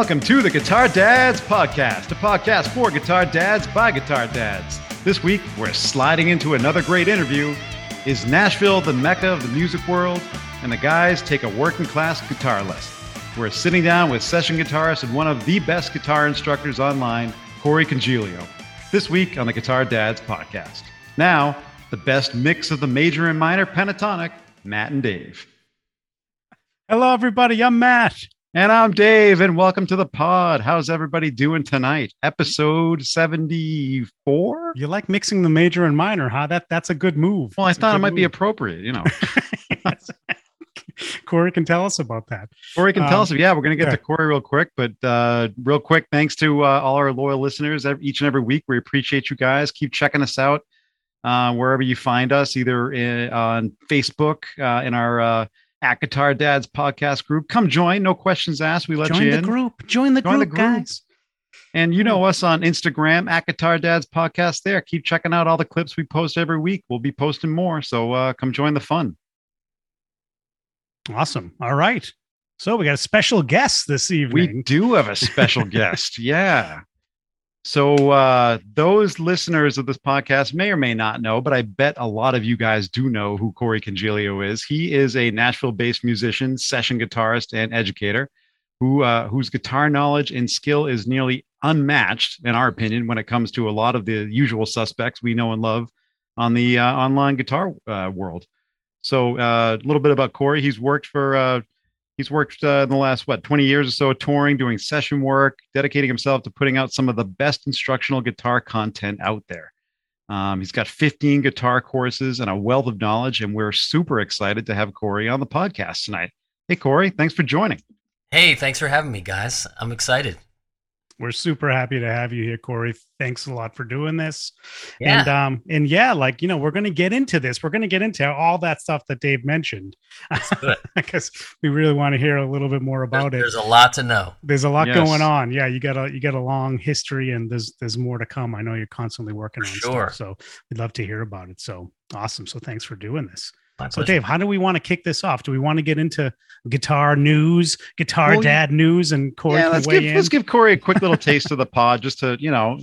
Welcome to the Guitar Dads Podcast, a podcast for guitar dads by guitar dads. This week, we're sliding into another great interview. Is Nashville the mecca of the music world? And the guys take a working class guitar lesson. We're sitting down with session guitarist and one of the best guitar instructors online, Corey Congilio, this week on the Guitar Dads Podcast. Now, the best mix of the major and minor pentatonic, Matt and Dave. Hello, everybody. I'm Matt. And I'm Dave, and welcome to the pod. How's everybody doing tonight? Episode 74? You like mixing the major and minor, huh? That that's a good move. Well, I That's a thought it might be appropriate, you know. Corey can tell us about that. Corey can tell Um, us. Yeah, we're going to get yeah. to Corey real quick, but uh, real quick, thanks to uh, all our loyal listeners each and every week. We appreciate you guys. Keep checking us out uh, wherever you find us, either in, on Facebook uh, in our uh, at Guitar Dads podcast group. Come join. No questions asked. We let Join you in. Join the group. Join the group, group. guys. And you know us on Instagram at Guitar Dads Podcast there. Keep checking out all the clips we post every week. We'll be posting more. So uh, come join the fun. Awesome. All right. So we got a special guest this evening. We do have a special guest. Yeah. So uh, those listeners of this podcast may or may not know, but I bet a lot of you guys do know who Corey Congilio is. He is a Nashville-based musician, session guitarist, and educator who uh, whose guitar knowledge and skill is nearly unmatched, in our opinion, when it comes to a lot of the usual suspects we know and love on the uh, online guitar uh, world. So uh, a little bit about Corey. He's worked for uh, he's worked uh, in the last what 20 years or so touring doing session work dedicating himself to putting out some of the best instructional guitar content out there um, he's got 15 guitar courses and a wealth of knowledge and we're super excited to have corey on the podcast tonight hey corey thanks for joining Hey, thanks for having me, guys. I'm excited. We're super happy to have you here, Corey. Thanks a lot for doing this. Yeah. And um, and yeah, like you know, we're gonna get into this. We're gonna get into all that stuff that Dave mentioned. do it. Because we really want to hear a little bit more There's, about it. there's a lot to know. there's a lot Yes. going on. Yeah, you got a you got a long history, and there's there's more to come. I know you're constantly working For on sure. stuff, so we'd love to hear about it. So awesome. So thanks for doing this. My So. Dave, how do we want to kick this off? Do we want to get into guitar news, guitar Well, dad news, and Corey yeah let's weigh give in? let's give corey a quick little taste of the pod just to you know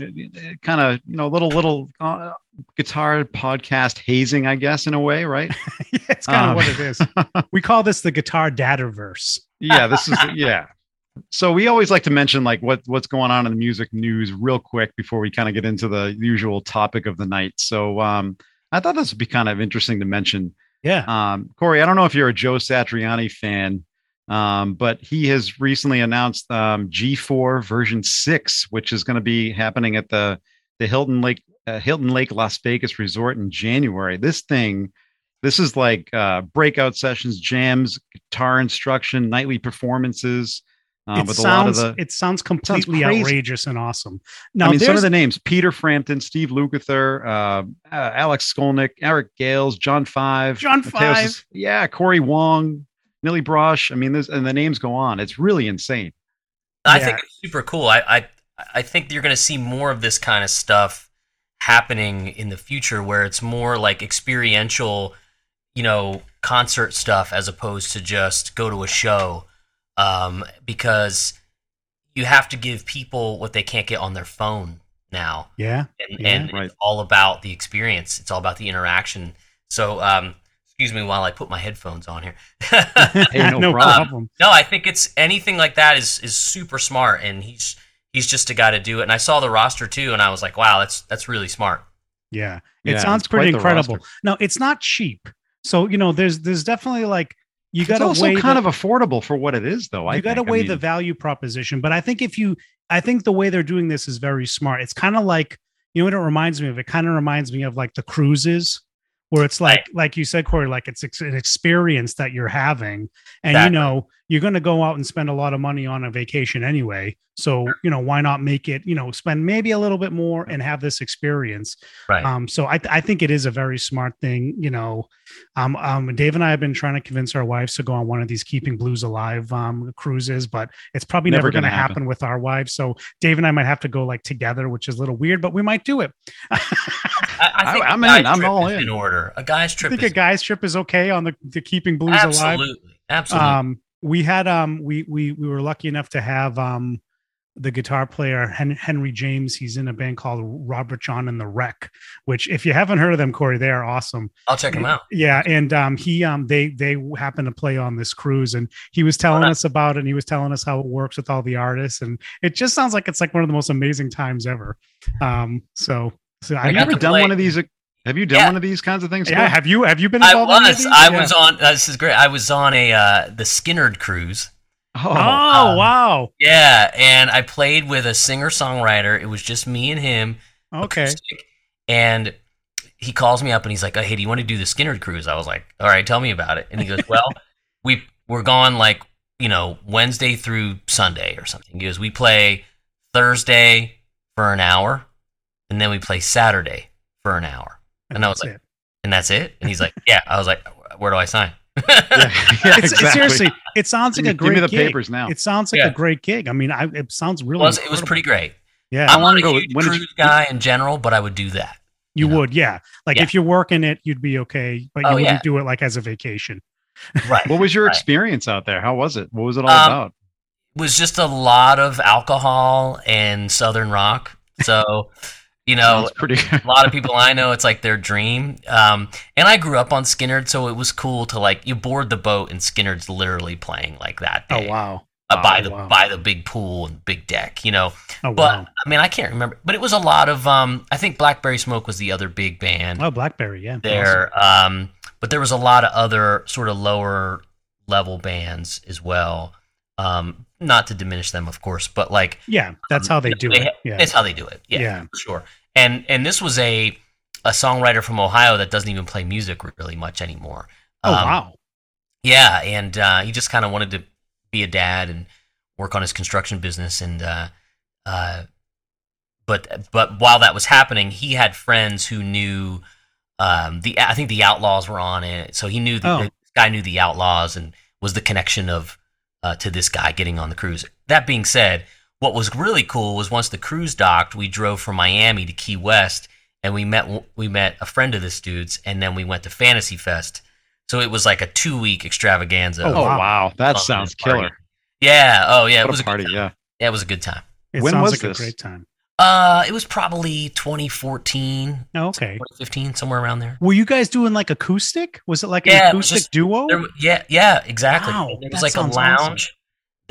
kind of you know little little uh, guitar podcast hazing i guess in a way right yeah, it's kind of Um, what it is. we call this the guitar dataverse. yeah this is yeah so we always like to mention like what what's going on in the music news real quick before we kind of get into the usual topic of the night so um i thought this would be kind of interesting to mention Yeah. um corey i don't know if you're a joe satriani fan um but he has recently announced um g4 version 6 which is going to be happening at the the hilton lake uh, hilton lake las vegas resort in january this thing this is like uh, breakout sessions, jams, guitar instruction, nightly performances uh, it with a lot of sounds the. it sounds completely crazy. outrageous and awesome. Now I mean, some of the names: Peter Frampton, Steve Lukather, uh, uh, Alex Skolnick, Eric Gales, John Five, John Mateus- Five. yeah, Corey Wong, Millie Brosh. I mean, this and the names go on. It's really insane. I Yeah. think it's super cool. I, I I think you're going to see more of this kind of stuff happening in the future, where it's more like experiential, you know, concert stuff as opposed to just go to a show, um, because you have to give people what they can't get on their phone now. yeah. and, Yeah. and Right. it's all about the experience. It's all about the interaction. So, um, excuse me while I put my headphones on here. Hey, no no problem. problem. no, I think it's anything like that is is super smart, and he's he's just a guy to do it. And I saw the roster too, and I was like, wow, that's that's really smart. Yeah. It Yeah, sounds pretty incredible. roster. No, it's not cheap. So, you know, there's there's definitely like you got to also weigh kind the, of affordable for what it is, though. I you got to think. I weigh mean, the value proposition, but I think if you I think the way they're doing this is very smart. It's kind of like you know what it reminds me of? It kind of reminds me of like the cruises where it's like like you said Corey like it's ex- an experience that you're having and Exactly. you know you're going to go out and spend a lot of money on a vacation anyway. So, you know, why not make it, you know, spend maybe a little bit more and have this experience. Right. Um, so I, I think it is a very smart thing. You know, um, um, Dave and I have been trying to convince our wives to go on one of these keeping blues alive um, cruises, but it's probably never, Never going to happen. happen. with our wives. So Dave and I might have to go like together, which is a little weird, but we might do it. I, I think I- a I'm in. I'm all is in. order. A guy's trip. I think is a guy's trip is okay on the, the keeping blues alive. absolutely, absolutely. um we had um we we we were lucky enough to have um the guitar player henry james he's in a band called robert john and the wreck which if you haven't heard of them corey they are awesome I'll check them out. yeah and um he um they they happen to play on this cruise and he was telling us about it and he was telling us how it works with all the artists and it just sounds like it's like one of the most amazing times ever um so so i I Have you got done play- one of these? Have you done Yeah. one of these kinds of things? yeah Scott? have you have you been I involved in was. these? I Yeah. was on. Uh, this is great. I was on a uh, the Skynyrd cruise. Oh, oh um, wow Yeah, and I played with a singer songwriter. It was just me and him. okay acoustic. And he calls me up and he's like, oh, "Hey, do you want to do the Skynyrd cruise?" I was like, "All right, tell me about it." And he goes, "Well, we we're gone like you know Wednesday through Sunday or something." He goes, "We play Thursday for an hour, and then we play Saturday for an hour, And I was That's like, it. and that's it." And he's like, "Yeah." I was like, "Where do I sign?" yeah, yeah, It's, exactly. seriously, it sounds like a great. Give great me the gig. papers now. It sounds like Yeah. a great gig. I mean, I, it sounds really. was, it was pretty great. Yeah, I'm to not ago- a when cruise you- guy in general, but I would do that. you you know. would. Yeah, like Yeah. if you're working it, you'd be okay, but you Oh, wouldn't yeah. do it like as a vacation. Right. What was your Right. experience out there? How was it? What was it all Um, about? was just a lot of alcohol and southern rock. So, you know, pretty. a lot of people I know, it's like their dream. Um, and I grew up on Skynyrd, so it was cool to like you board the boat and Skynyrd's literally playing like that day. Oh wow! uh, by Oh, the wow. by the big pool and big deck, you know. Oh But wow! I mean, I can't remember, but it was a lot of. Um, I think Blackberry Smoke was the other big band Oh, BlackBerry. Yeah, there. Um, but there was a lot of other sort of lower level bands as well. Um, not to diminish them, of course, but like Yeah, that's Um, how they do they it. Yeah, It's how they do it. Yeah, Yeah. sure. And and this was a a songwriter from Ohio that doesn't even play music really much anymore. Oh Um, wow! Yeah, and uh, he just kind of wanted to be a dad and work on his construction business. And uh, uh, but but while that was happening, he had friends who knew um, the I think the Outlaws were on it, so he knew the, Oh. the guy knew the Outlaws and was the connection of uh, to this guy getting on the cruise. That being said, what was really cool was once the cruise docked, we drove from Miami to Key West, and we met we met a friend of this dude's, and then we went to Fantasy Fest. So it was like a two week extravaganza. Oh, Oh wow. wow, that sounds killer. Yeah. Oh yeah. It was a party, good time. yeah. Yeah, it was a good time. It when sounds was like this? a great time. Uh, it was probably 2014, Oh, okay. 2015, somewhere around there. Were you guys doing like acoustic? Was it like Yeah, was acoustic just- duo? There, yeah, yeah, exactly. Wow, it was like a sounds awesome. lounge.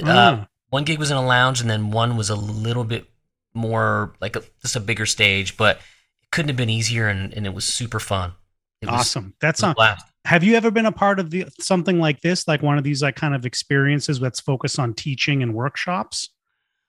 Uh, Ah, one gig was in a lounge, and then one was a little bit more like a, just a bigger stage, but it couldn't have been easier, and, and it was super fun. It was, awesome. That's it was a not. Have you ever been a part of the something like this, like one of these like kind of experiences that's focused on teaching and workshops?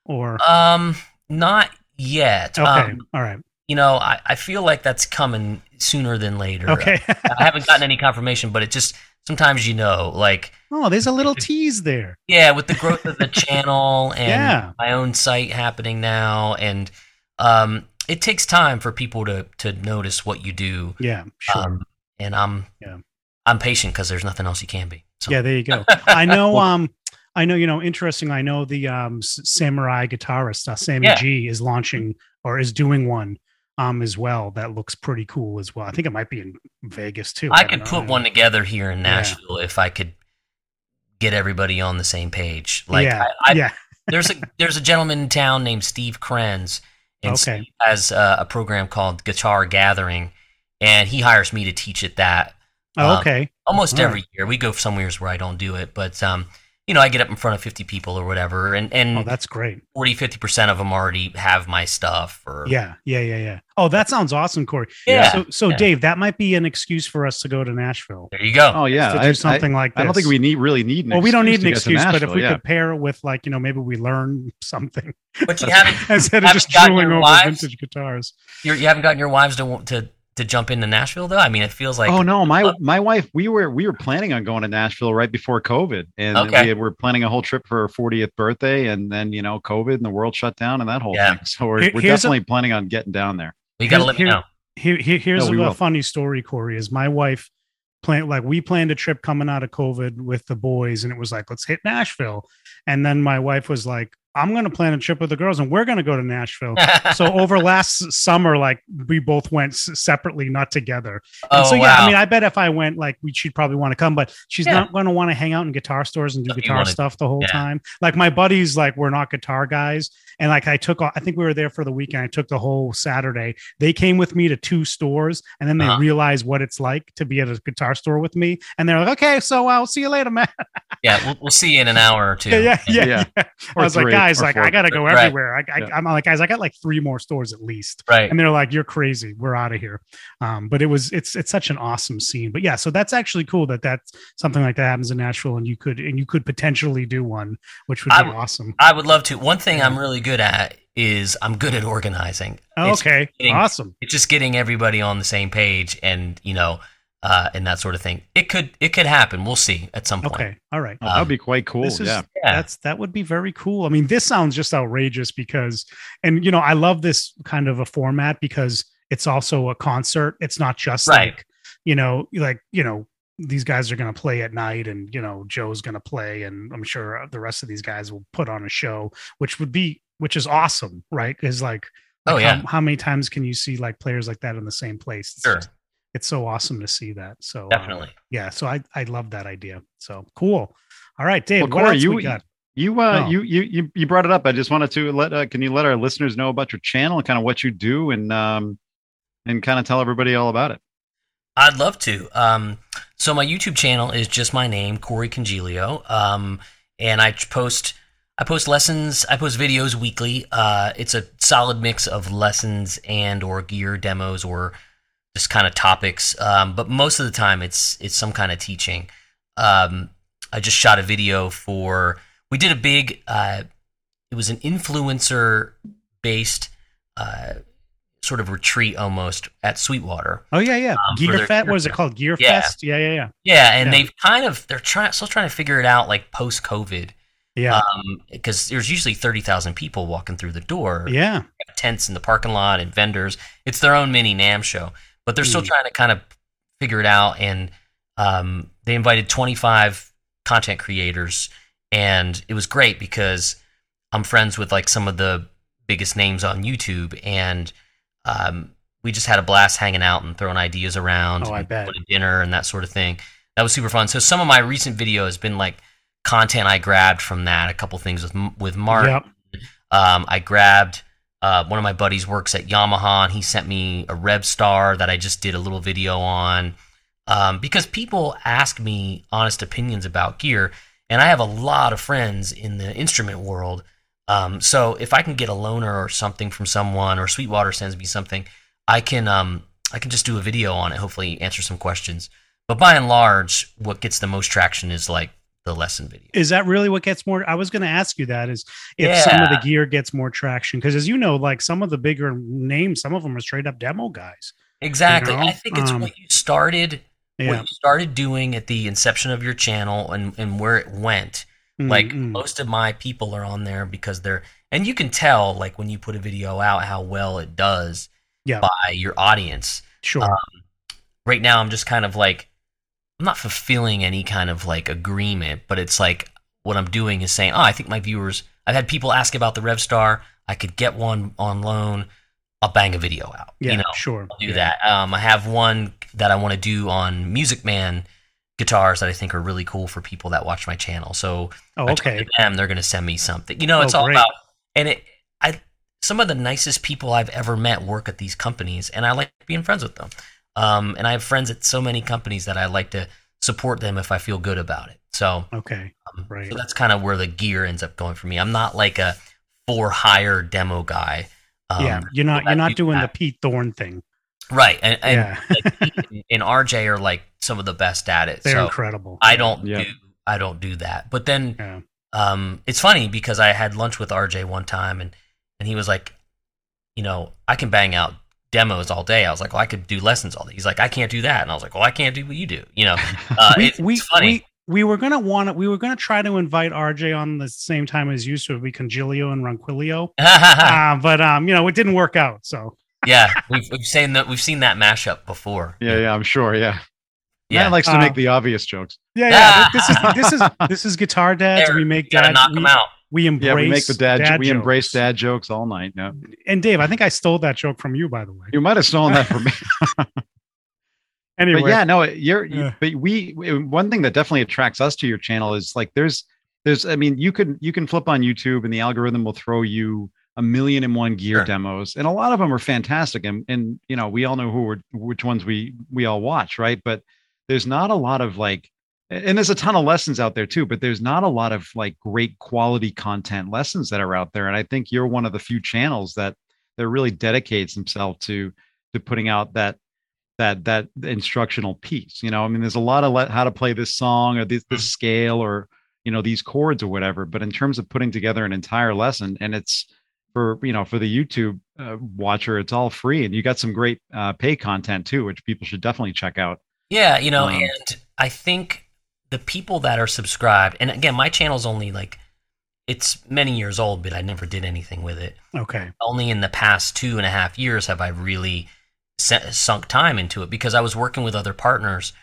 Or Um, not yet. okay, Um, all right, you know, I, I feel like that's coming sooner than later. okay. I haven't gotten any confirmation, but it just sometimes you know, like oh, there's a little tease there. yeah, with the growth of the channel and Yeah. my own site happening now, and um, it takes time for people to to notice what you do. Yeah, sure. Um, and I'm Yeah. I'm patient because there's nothing else you can be. So Yeah, there you go. I know. Um, I know. You know, interesting. I know the um samurai guitarist uh, Sammy Yeah. G is launching or is doing one um as well. That looks pretty cool as well. I think it might be in Vegas too. I don't could put one together here in Yeah. Nashville if I could get everybody on the same page. Like yeah, I, I, yeah. there's a there's a gentleman in town named Steve Krenz, and Okay. Steve has uh, a program called Guitar Gathering, and he hires me to teach it that Oh, um, okay. almost All every year. We go somewhere where I don't do it, but um, you know, I get up in front of 50 people or whatever, and and Oh, that's great. 40 50 percent of them already have my stuff. Or Yeah, yeah, yeah, yeah. Oh, that sounds awesome, Corey. Yeah. So, so Yeah. Dave, that might be an excuse for us to go to Nashville there you go. Oh yeah, to do I, something like this. I don't think we need really need. An Well, we don't need an excuse to get to excuse, but if we yeah. could pair it with like you know maybe we learn something but you haven't instead of haven't just gotten drooling your over wives? vintage guitars. you're, you haven't gotten your wives to to to jump into Nashville though? I mean, it feels like oh no, my uh, my wife, we were we were planning on going to Nashville right before COVID, and Okay. we had, were planning a whole trip for her 40th birthday, and then you know COVID and the world shut down and that whole Yeah. thing. So we're, Here- we're here's a- definitely planning on getting down there. We got to Here's- let me here- know. Here, here here's No, we a will. funny story, Corey. Is my wife plan like we planned a trip coming out of COVID with the boys, and it was like let's hit Nashville, and then my wife was like, I'm going to plan a trip with the girls, and we're going to go to Nashville. so over last summer, like we both went s- separately, not together. And oh so yeah, wow. I mean, I bet if I went, like we she'd probably want to come, but she's Yeah. not going to want to hang out in guitar stores and do You guitar wanna- stuff the whole yeah. time. Like my buddies, like we're not guitar guys, and like I took, I think we were there for the weekend. I took the whole Saturday. They came with me to two stores, and then they Uh-huh. realized what it's like to be at a guitar store with me, and they're like, "Okay, so I'll see you later, man." yeah, we'll, we'll see you in an hour or two. yeah, yeah, yeah. Yeah. I Or was like, three, guys, like. I gotta go Right. everywhere. I, I, Yeah. I'm like, guys, I got like three more stores at least Right. and they're like you're crazy we're out of here um but it was it's it's such an awesome scene but yeah so that's actually cool that that's something like that happens in nashville and you could and you could potentially do one which would be awesome I would love to. One thing I'm really good at is I'm good at organizing. It's- okay getting- awesome It's just getting everybody on the same page and, you know, uh, and that sort of thing. It could it could happen. We'll see at some point. okay all right Oh, that'd be quite cool. This is yeah. Yeah. that's that would be very cool. I mean, this sounds just outrageous because, and you know, I love this kind of a format because it's also a concert. It's not just Right. like, you know, like you know, these guys are going to play at night, and you know, Joe's going to play, and I'm sure the rest of these guys will put on a show, which would be, which is awesome, right? is like, Oh, yeah. how, how many times can you see like players like that in the same place? It's Sure. just- it's so awesome to see that. So um, Definitely. yeah. So I I love that idea. So cool. All right, Dave. Well, what Corey, else you- we got? You uh Oh. you, you you you brought it up. I just wanted to let uh, can you let our listeners know about your channel and kind of what you do and um and kind of tell everybody all about it. I'd love to. Um, so my YouTube channel is just my name, Corey Congilio, um, and I post I post lessons. I post videos weekly. Uh, it's a solid mix of lessons and or gear demos or just kind of topics. Um, but most of the time, it's it's some kind of teaching. Um, I just shot a video for. We did a big. Uh, it was an influencer based. Uh, sort of retreat almost at Sweetwater. Oh yeah, yeah. um, Gear their- Fest. What is it called? Gear Yeah. Fest. Yeah, yeah, yeah. Yeah, and Yeah. they've kind of they're trying still trying to figure it out like post COVID. Yeah, Um, because there's usually thirty thousand people walking through the door, yeah. tents in the parking lot and vendors. It's their own mini NAMM show, but they're still Mm. trying to kind of figure it out. And um, they invited twenty five content creators, and it was great because I'm friends with like some of the biggest names on YouTube, and um, we just had a blast hanging out and throwing ideas around. Oh, I and bet. dinner and that sort of thing. That was super fun. So some of my recent video has been like content I grabbed from that. A couple things with with Mark. Yep. Um, I grabbed uh, one of my buddies works at Yamaha, and he sent me a Revstar that I just did a little video on. Um, because people ask me honest opinions about gear, and I have a lot of friends in the instrument world. Um, so if I can get a loaner or something from someone, or Sweetwater sends me something, I can um, I can just do a video on it. Hopefully, answer some questions. But by and large, what gets the most traction is like the lesson video. Is that really what gets more? I was going to ask you that. Is if some of the gear gets more traction because, as you know, like some of the bigger names, some of them are straight up demo guys. Exactly. know? I think it's Um, what you started Yeah. what you started doing at the inception of your channel and, and where it went. Mm, Like mm. most of my people are on there because they're and you can tell like when you put a video out how well it does Yeah. by your audience. sure. uh, Right now I'm just kind of like I'm not fulfilling any kind of like agreement, but it's like what I'm doing is saying, "Oh, I think my viewers I've had people ask about the RevStar. I could get one on loan. I'll bang a video out." yeah. You know, sure. I'll do Yeah. that. Um, I have one that I want to do on Music Man guitars that I think are really cool for people that watch my channel. So Oh, okay. them they're going to send me something. You know, Oh, it's all great. about and it. I some of the nicest people I've ever met work at these companies, and I like being friends with them. Um, and I have friends at so many companies that I like to support them if I feel good about it. So, Okay. um, Right. so that's kind of where the gear ends up going for me. I'm not like a for hire demo guy. Um, yeah. You're not. You're not do doing the. Pete Thorn thing. right, and, and yeah. like, and RJ are like some of the best at it. They're so incredible. I don't Yeah. do I don't do that. But then Yeah. um, it's funny because I had lunch with RJ one time and and he was like, you know, I can bang out demos all day. I was like, well, I could do lessons all day. He's like, I can't do that, and I was like, well, I can't do what you do. You know, uh, we, it- we, it's funny. we we were gonna want to we were gonna try to invite RJ on the same time as you, so we can Gilio and Ronquillo. uh, but um, you know, it didn't work out. So yeah, we've, we've seen that we've seen that mashup before. Yeah, yeah, I'm sure. Yeah. Yeah. Matt likes to Uh, make the obvious jokes. yeah, yeah. this is this is this is guitar dads. There, we make You gotta dad. knock we, them out. We embrace. Yeah, we make the dad. we embrace dad jokes all night. No, And Dave, I think I stole that joke from you, by the way. you might have stolen that from me. Anyway, but yeah, no, you're. you- Yeah. But we. One thing that definitely attracts us to your channel is like there's there's. I mean, you can you can flip on YouTube and the algorithm will throw you a million and one gear Sure. demos, and a lot of them are fantastic. And and you know we all know who we're which ones we we all watch, right? But there's not a lot of like. And there's a ton of lessons out there too, but there's not a lot of like great quality content lessons that are out there. And I think you're one of the few channels that that really dedicates himself to to putting out that that that instructional piece you know i mean there's a lot of le- how to play this song or this, this scale or you know these chords or whatever but in terms of putting together an entire lesson and it's for you know for the youtube uh, watcher it's all free and you got some great uh, pay content too which people should definitely check out Yeah, you know, Um, and I think the people that are subscribed, and again, my channel's only like it's many years old, but I never did anything with it. okay. Only in the past two and a half years have I really sunk time into it because I was working with other partners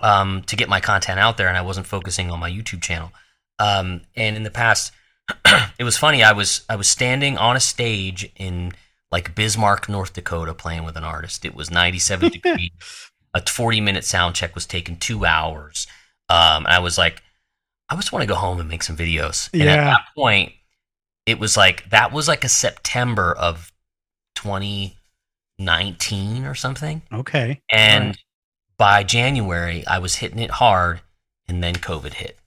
um, to get my content out there, and I wasn't focusing on my YouTube channel. Um, and in the past, it was funny. I was I was standing on a stage in like Bismarck, North Dakota, playing with an artist. It was 97 degrees. A 40 minute sound check was taken two hours. Um, and I was like, I just want to go home and make some videos. And at Yeah. that point, it was like that was like a September of 2019 or something. Okay. And Alright. by January, I was hitting it hard, and then COVID hit.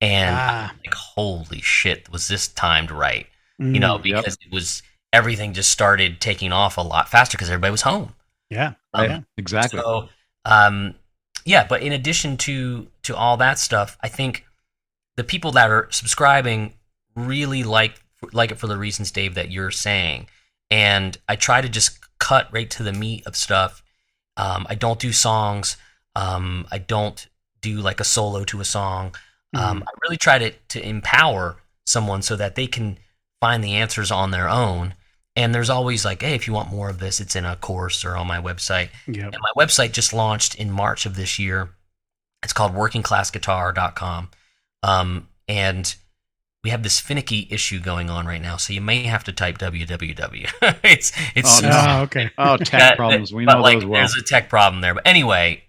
And Ah. like, holy shit, was this timed right? You know, Mm, Yep. because it was everything just started taking off a lot faster because everybody was home. yeah. Um, yeah. exactly So, um, yeah, but in addition to to all that stuff, I think the people that are subscribing really like like it for the reasons, Dave, that you're saying. And I try to just cut right to the meat of stuff. Um, I don't do songs. Um, I don't do like a solo to a song. Um, I really try to to empower someone so that they can find the answers on their own. And there's always like, hey, if you want more of this, it's in a course or on my website. Yep. And my website just launched in March of this year. It's called workingclassguitar.com. Um, and we have this finicky issue going on right now, so you may have to type www. it's it's Oh, no. Oh, okay. oh tech that- problems we but, know like, those well There's a tech problem there. But anyway,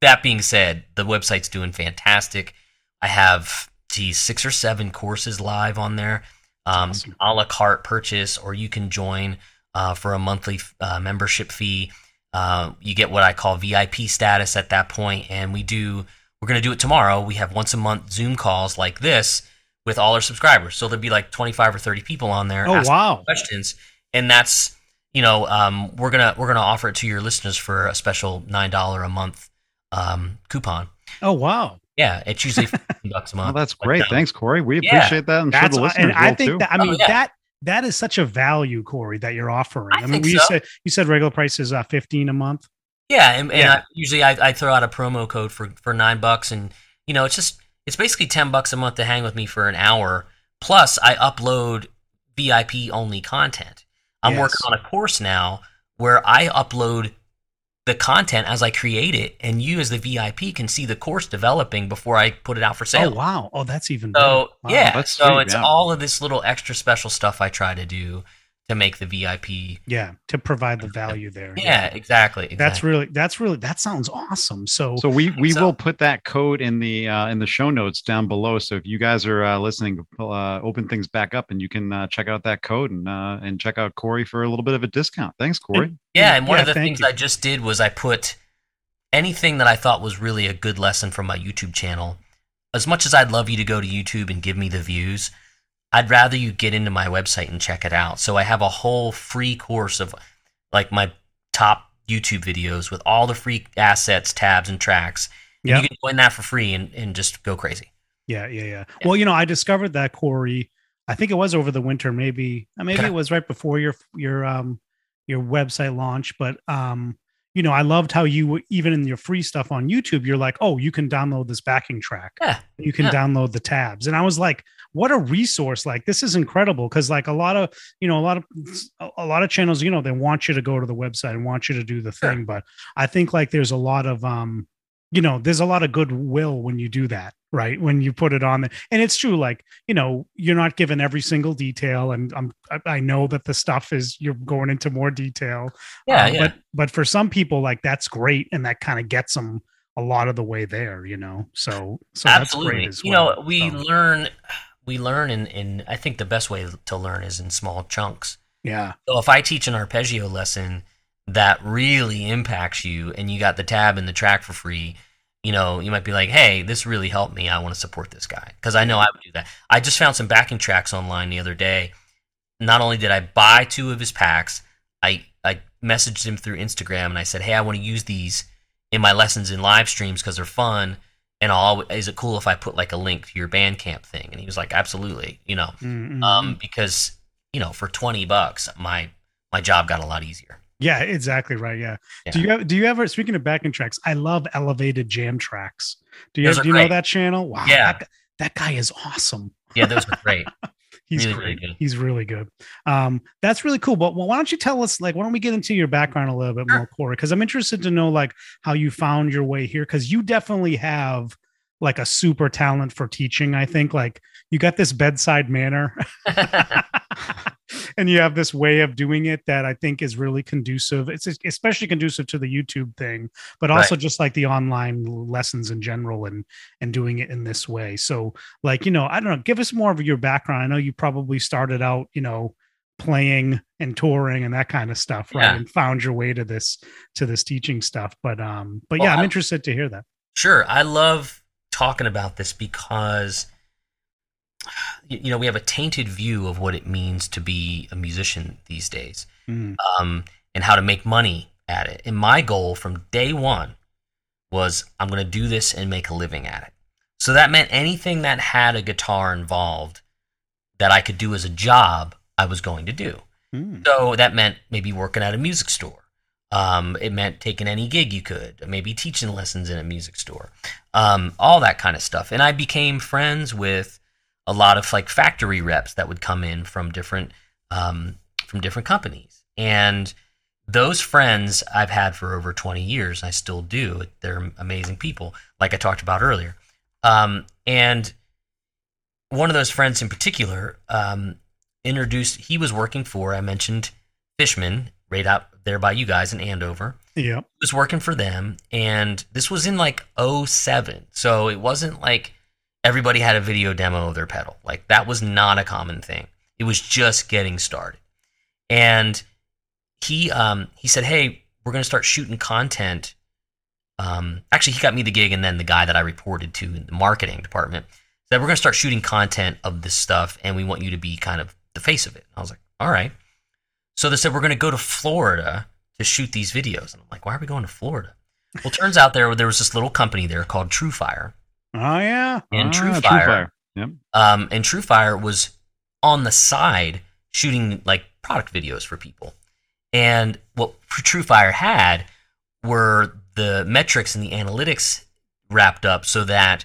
that being said, the website's doing fantastic. I have geez, six or seven courses live on there. Um, Awesome. a la carte purchase, or you can join uh, for a monthly uh, membership fee. Uh, you get what I call VIP status at that point, and we do. We're going to do it tomorrow. We have once a month Zoom calls like this with all our subscribers. So there'll be like 25 or 30 people on there Oh asking wow. questions, and that's you know um, we're gonna we're gonna offer it to your listeners for a special nine dollar a month um, coupon. Oh wow. Yeah, it's usually bucks a well month. that's But, great um, thanks corey we yeah. appreciate that i'm sure the listeners and I think too. that I mean Oh, yeah. that that is such a value, Corey, that you're offering. I mean, think you said you said regular price is uh, fifteen a month. Yeah, and, and Yeah. I, usually I, I throw out a promo code for for nine bucks, and you know it's just it's basically ten bucks a month to hang with me for an hour. Plus, I upload VIP only content. I'm Yes. working on a course now where I upload the content as I create it, and you as the VIP can see the course developing before I put it out for sale. Oh wow. Oh, that's even better. So Wow. yeah, that's so sweet, it's yeah. all of this little extra special stuff I try to do to make the VIP. Yeah, to provide the value there. Yeah, exactly. exactly. That's really that's really that sounds awesome. So, So we we so. will put that code in the uh, in the show notes down below. So if you guys are uh, listening, uh, open things back up, and you can uh, check out that code and uh, and check out Corey for a little bit of a discount. Thanks, Corey. Yeah, and one Yeah, of the things you. I just did was I put anything that I thought was really a good lesson from my YouTube channel. As much as I'd love you to go to YouTube and give me the views, I'd rather you get into my website and check it out. So I have a whole free course of like my top YouTube videos with all the free assets, tabs, and tracks. Yep. You can join that for free and, and just go crazy. yeah, yeah, yeah. Well, you know, I discovered that Corey. I think it was over the winter, maybe uh, maybe Okay. it was right before your your um your website launch, but um, you know, I loved how you even in your free stuff on YouTube, you're like, oh, you can download this backing track. Yeah. You can Yeah. download the tabs. And I was like, what a resource. Like this is incredible. Cause like a lot of, you know, a lot of a- lot of channels, you know, they want you to go to the website and want you to do the Sure. thing. But I think like there's a lot of um, you know, there's a lot of goodwill when you do that, right? When you put it on there. And it's true, like, you know, you're not given every single detail. And I'm I, know that the stuff is you're going into more detail. Yeah, Uh, yeah. But but for some people, like that's great, and that kind of gets them a lot of the way there, you know. So so that's great as you know, we So, learn we learn in, in I think the best way to learn is in small chunks. yeah, So if I teach an arpeggio lesson that really impacts you and you got the tab and the track for free, you know, you might be like, "Hey, this really helped me. I want to support this guy." Cuz I know I would do that. I just found some backing tracks online the other day. Not only did I buy two of his packs, I I messaged him through Instagram and I said, "Hey, I want to use these in my lessons and live streams cuz they're fun." And I'll, is it cool if I put like a link to your Bandcamp thing? And he was like, absolutely, you know, Mm, mm, um, because you know, for twenty bucks, my my job got a lot easier. yeah, exactly right. Yeah. Do you have, do you ever speaking of backing tracks? I love elevated jam tracks. Do you have, do you know that channel? Wow, Yeah. that, that guy is awesome. Yeah, those are great. He's Really, great. really good. He's really good. Um, that's really cool. But well, why don't you tell us, like, why don't we get into your background a little bit Sure. more, Corey? Because I'm interested to know, like, how you found your way here. Because you definitely have like a super talent for teaching. I think, like, you got this bedside manner, and you have this way of doing it that I think is really conducive. It's especially conducive to the YouTube thing, but also just like the online lessons in general, and and doing it in this way. So, like, you know, I don't know, give us more of your background. I know you probably started out, you know, playing and touring and that kind of stuff, right? Yeah. And found your way to this to this teaching stuff. But um, but Well, yeah, I'm I- interested to hear that. sure, I love talking about this because you know we have a tainted view of what it means to be a musician these days, Mm, um, and how to make money at it. And my goal from day one was I'm going to do this and make a living at it. So that meant anything that had a guitar involved that I could do as a job, I was going to do. mm, So that meant maybe working at a music store. Um, it meant taking any gig you could, maybe teaching lessons in a music store, um, all that kind of stuff. And I became friends with a lot of like factory reps that would come in from different um, from different companies. And those friends I've had for over 20 years. I still do. They're amazing people, like I talked about earlier. Um, and one of those friends in particular um, introduced, he was working for, I mentioned Fishman, right out there by you guys in Andover. yeah. He was working for them, and this was in like 07. So it wasn't like everybody had a video demo of their pedal. Like that was not a common thing. It was just getting started. And he um he said, "Hey, we're going to start shooting content." Um actually he got me the gig and then the guy that I reported to in the marketing department said, "We're going to start shooting content of this stuff and we want you to be kind of the face of it." I was like, "All right." So they said, "We're going to go to Florida to shoot these videos." And I'm like, "Why are we going to Florida?" Well, turns out there there was this little company there called TrueFire. Oh yeah. And Ah, TrueFire. Yep. Um, and TrueFire was on the side shooting like product videos for people. And what TrueFire had were the metrics and the analytics wrapped up so that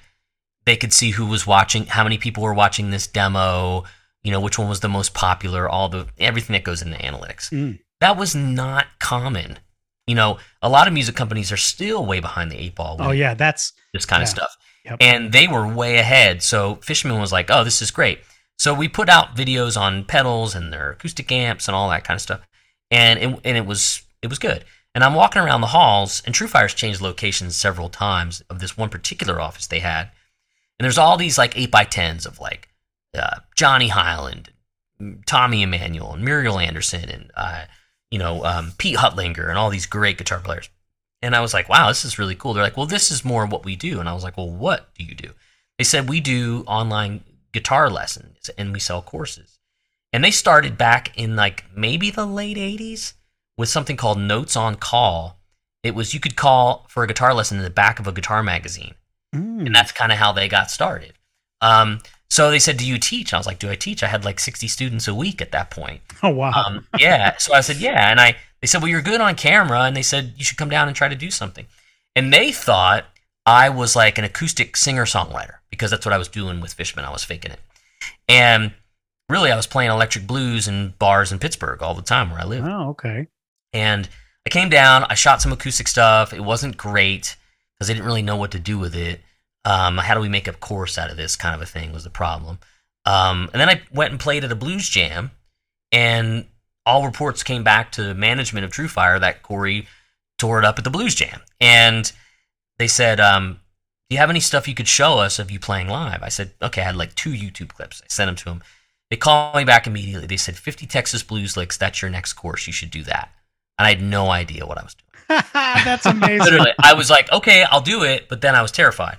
they could see who was watching, how many people were watching this demo, you know, which one was the most popular, all the everything that goes into analytics. Mm. That was not common. You know, a lot of music companies are still way behind the eight ball. Oh yeah. That's this kind of stuff. Yep. And they were way ahead. So Fishman was like, oh, this is great. So we put out videos on pedals and their acoustic amps and all that kind of stuff. And it, and it was it was good. And I'm walking around the halls, and TrueFire's changed locations several times of this one particular office they had. And there's all these like 8 by 10s of like uh, Johnny Hiland, Tommy Emmanuel, and Muriel Anderson, and uh, you know um, Pete Huttlinger, and all these great guitar players. And I was like, wow, this is really cool. They're like, well, this is more what we do. And I was like, well, what do you do? They said, we do online guitar lessons and we sell courses. And they started back in like maybe the late 80s with something called Notes on Call. It was you could call for a guitar lesson in the back of a guitar magazine. mm, And that's kind of how they got started. Um, so they said, do you teach? And I was like, do I teach? I had like 60 students a week at that point oh wow. um, yeah. So I said, yeah, and I they said, "Well, you're good on camera," and they said you should come down and try to do something. And they thought I was like an acoustic singer songwriter because that's what I was doing with Fishman. I was faking it, and really, I was playing electric blues in bars in Pittsburgh all the time where I live. Oh, okay. And I came down, I shot some acoustic stuff. It wasn't great because I didn't really know what to do with it. Um, how do we make a course out of this kind of a thing was the problem. Um, and then I went and played at a blues jam, and all reports came back to management of TrueFire that Corey tore it up at the blues jam. And they said, um, do you have any stuff you could show us of you playing live? I said, okay, I had like two YouTube clips. I sent them to them. They called me back immediately. They said, 50 Texas blues licks, that's your next course. You should do that. And I had no idea what I was doing. That's amazing. Literally, I was like, okay, I'll do it, but then I was terrified.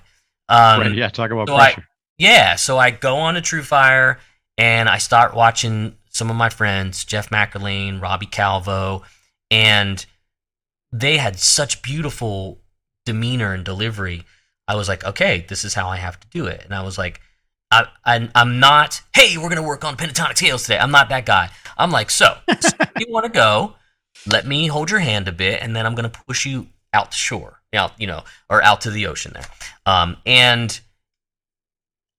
Um, right, yeah, talk about so I- pressure. yeah, so I go on to TrueFire and I start watching some of my friends, Jeff McErlain, Robbie Calvo, and they had such beautiful demeanor and delivery. I was like, okay, this is how I have to do it. And I was like, I, I, I'm not, hey, we're going to work on pentatonic scales today. I'm not that guy. I'm like, so, so you want to go, let me hold your hand a bit, and then I'm going to push you out to shore, out, you know, or out to the ocean there. Um, and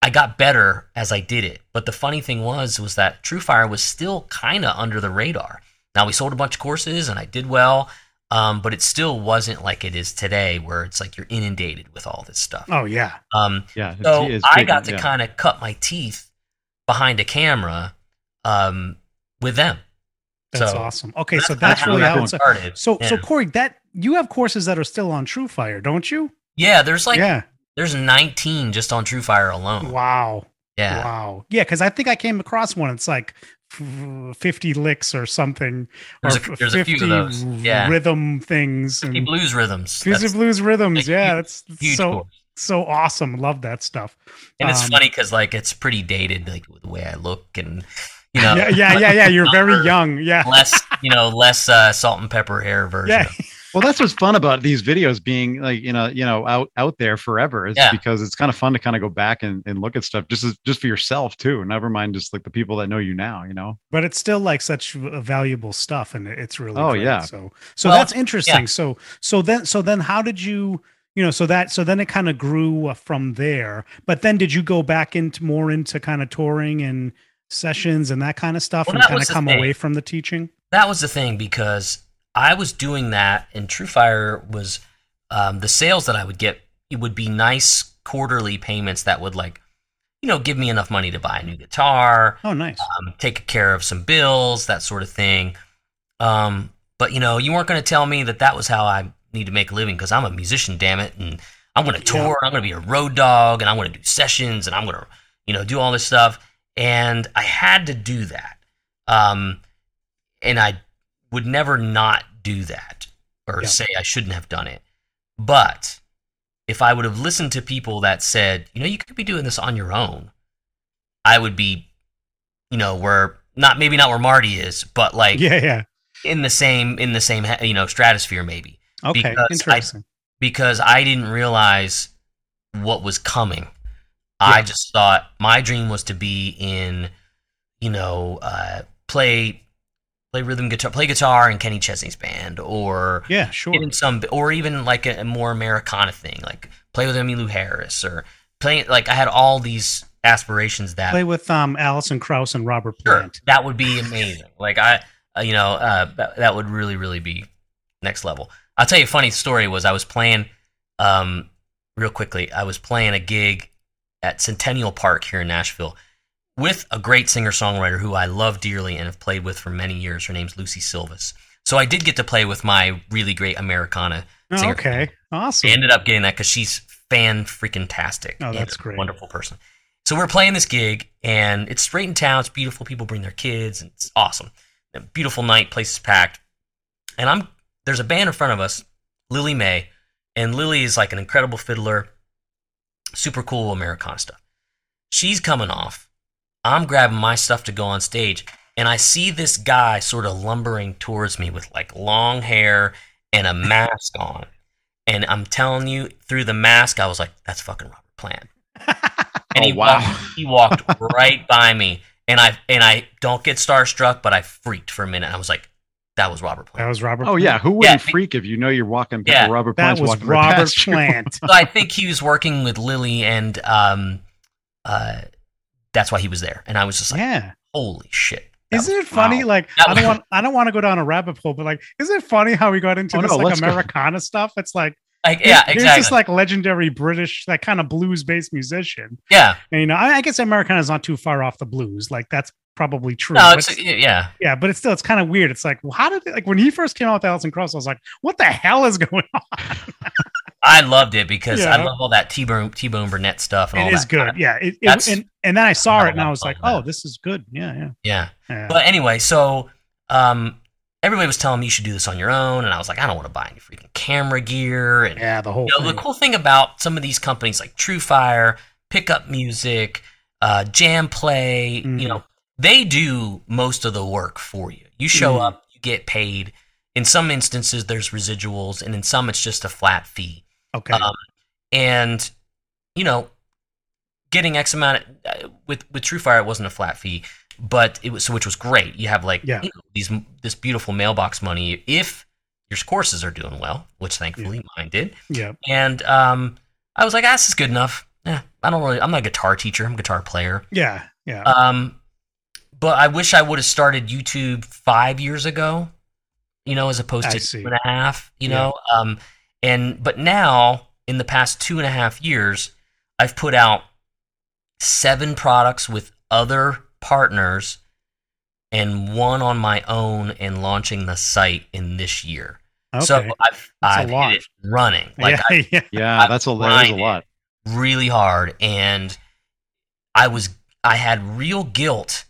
I got better as I did it. But the funny thing was, was that TrueFire was still kind of under the radar. Now we sold a bunch of courses and I did well, um, but it still wasn't like it is today, where it's like you're inundated with all this stuff. oh yeah. Um, Yeah, it's- so it's I got to yeah. kind of cut my teeth behind a camera um, with them. That's So, awesome. Okay, so kinda that's how really that how one it's. started. So, so Corey, that you have courses that are still on TrueFire, don't you? yeah, there's like yeah. There's 19 just on TrueFire alone. Wow. Yeah, Wow. Yeah, because I think I came across one. It's like fifty licks or something, There's or a- there's a few of those. Yeah. rhythm things Fifty and blues rhythms. Fusy That's blues rhythms. Yeah, that's huge so course. so awesome. Love that stuff. And it's Um, funny because like it's pretty dated, like with the way I look and you know, yeah, yeah, yeah, yeah. You're very young. Yeah, less you know, less uh, salt and pepper hair version. yeah. Of- Well, that's what's fun about these videos being like you know you know out out there forever. Is Yeah. because it's kind of fun to kind of go back and, and look at stuff just as, just for yourself too. Never mind just like the people that know you now. You know. But it's still like such v- valuable stuff, and it's really Oh, great. yeah. So so Well, that's interesting. So so then so then how did you you know so that so then it kind of grew uh, from there. But then did you go back into more into kind of touring and sessions and that kind of stuff, Well, and kind of come thing. away from the teaching? That was the thing because I was doing that, and TrueFire was um, the sales that I would get. It would be nice quarterly payments that would like, you know, give me enough money to buy a new guitar, Oh, nice. um, take care of some bills, that sort of thing. Um, but you know, you weren't going to tell me that that was how I need to make a living because I'm a musician, damn it, and I'm going to Yeah. tour, I'm going to be a road dog, and I'm going to do sessions, and I'm going to, you know, do all this stuff. And I had to do that, um, and I would never not do that or Yeah. say I shouldn't have done it. But if I would have listened to people that said, you know, you could be doing this on your own, I would be, you know, where not maybe not where Marty is, but like yeah, yeah. in the same in the same you know stratosphere maybe Okay, because I- interesting. because I didn't realize what was coming. I just thought my dream was to be in, you know, uh, play play rhythm guitar, play guitar in Kenny Chesney's band, or yeah, sure. in some, or even like a, a more Americana thing, like play with Emmylou Harris, or play like I had all these aspirations that Play with um Alison Krauss and Robert Plant. Sure, that would be amazing. Like I, uh, you know, uh, that, that would really, really be next level. I'll tell you a funny story. Was I was playing, um, real quickly. I was playing a gig at Centennial Park here in Nashville with a great singer songwriter who I love dearly and have played with for many years. Her name's Lucy Silvas. So I did get to play with my really great Americana. Oh, singer. okay, awesome. I ended up getting that because she's fan freaking tastic. Oh, that's great. Wonderful person. So we're playing this gig, and it's straight in town. It's beautiful. People bring their kids, and it's awesome. A beautiful night. Place is packed, and I'm there's a band in front of us, Lillie Mae, and Lillie is like an incredible fiddler, super cool Americana stuff. She's coming off. I'm grabbing my stuff to go on stage, and I see this guy sort of lumbering towards me with like long hair and a mask on. And I'm telling you, through the mask, I was like, "That's fucking Robert Plant." And Oh, he wow. walked, he walked right by me, and I and I don't get starstruck, but I freaked for a minute. I was like, That was Robert Plant. That was Robert. Oh Plant? yeah, who wouldn't Yeah. freak if you know you're walking Yeah. Robert Plant? that was walking right Robert? Plant. so I think he was working with Lillie, and um, uh, that's why he was there. And I was just like, yeah. holy shit! That Isn't it funny? wow. Like That I don't was- want I don't want to go down a rabbit hole, but like, isn't it funny how we got into Oh, this no, like let's go. Americana stuff? It's like like, yeah, exactly. this like legendary British, like kind of blues based musician. yeah, And, you know, I, I guess Americana is not too far off the blues. Like that's probably true. no, but it's yeah. yeah, but it's still it's kind of weird. It's like, well, how did like when he first came out with Alison Krauss, I was like, what the hell is going on? I loved it because I love all that T Bone T Bone Burnett stuff and all It is that. good. Yeah. It, it, and and then I saw it and I was like, oh, that. this is good. Yeah, yeah. Yeah. yeah. But anyway, so um, everybody was telling me you should do this on your own, and I was like, I don't want to buy any freaking camera gear. And yeah, the whole you know, the cool thing about some of these companies like TrueFire, Pickup Music, uh, Jam Play, Mhm. you know, they do most of the work for you. You show Mhm. up, you get paid. In some instances, there's residuals, and in some, it's just a flat fee. Okay. Um, and you know, getting X amount of, uh, with with TrueFire, it wasn't a flat fee, but it was so which was great. You have like Yeah. you know, these this beautiful mailbox money if your courses are doing well, which thankfully mine did. yeah. And um, I was like, ah, this is good enough. Yeah, I don't really. I'm not a guitar teacher. I'm a guitar player. Yeah. Yeah. Um, but I wish I would have started YouTube five years ago. You know, as opposed I to see. two and a half. You Yeah. know, um, and but now in the past two and a half years, I've put out seven products with other partners and one on my own and launching the site in this year. okay. So I've, That's a I've hit it running. Like yeah. I yeah. Yeah, that's a that is a lot. really hard and I was I had real guilt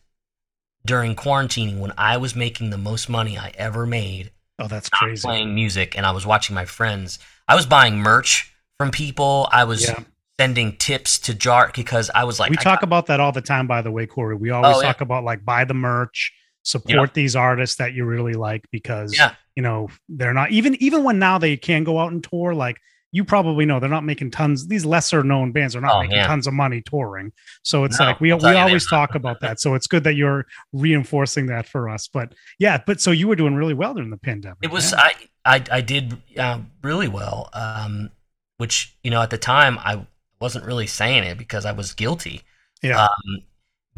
during quarantining when I was making the most money I ever made Oh, that's crazy. playing music and I was watching my friends. I was buying merch from people. I was Yeah. sending tips to Jark because I was like we I talk got- about that all the time, by the way, Corey. We always Oh, yeah. talk about like buy the merch, support these artists that you really like because you know they're not even even when now they can go out and tour. Like you probably know, they're not making tons. These lesser known bands are not Oh, making yeah. tons of money touring. So it's No, like we we tell you, they're always talk about that. So it's good that you're reinforcing that for us. But yeah, but so you were doing really well during the pandemic. It was yeah. I I I did uh, really well, um, which you know at the time I wasn't really saying it because I was guilty. yeah. Um,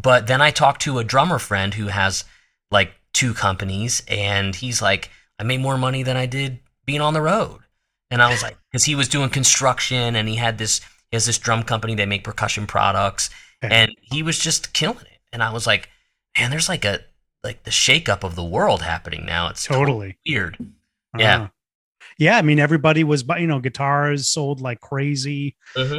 but then I talked to a drummer friend who has like two companies, and he's like, I made more money than I did being on the road. And I was like, because he was doing construction, and he had this he has this drum company. They make percussion products, and he was just killing it. And I was like, man, there's like a like the shakeup of the world happening now. It's totally. weird. Yeah. Uh, yeah, I mean everybody was bu- you know guitars sold like crazy.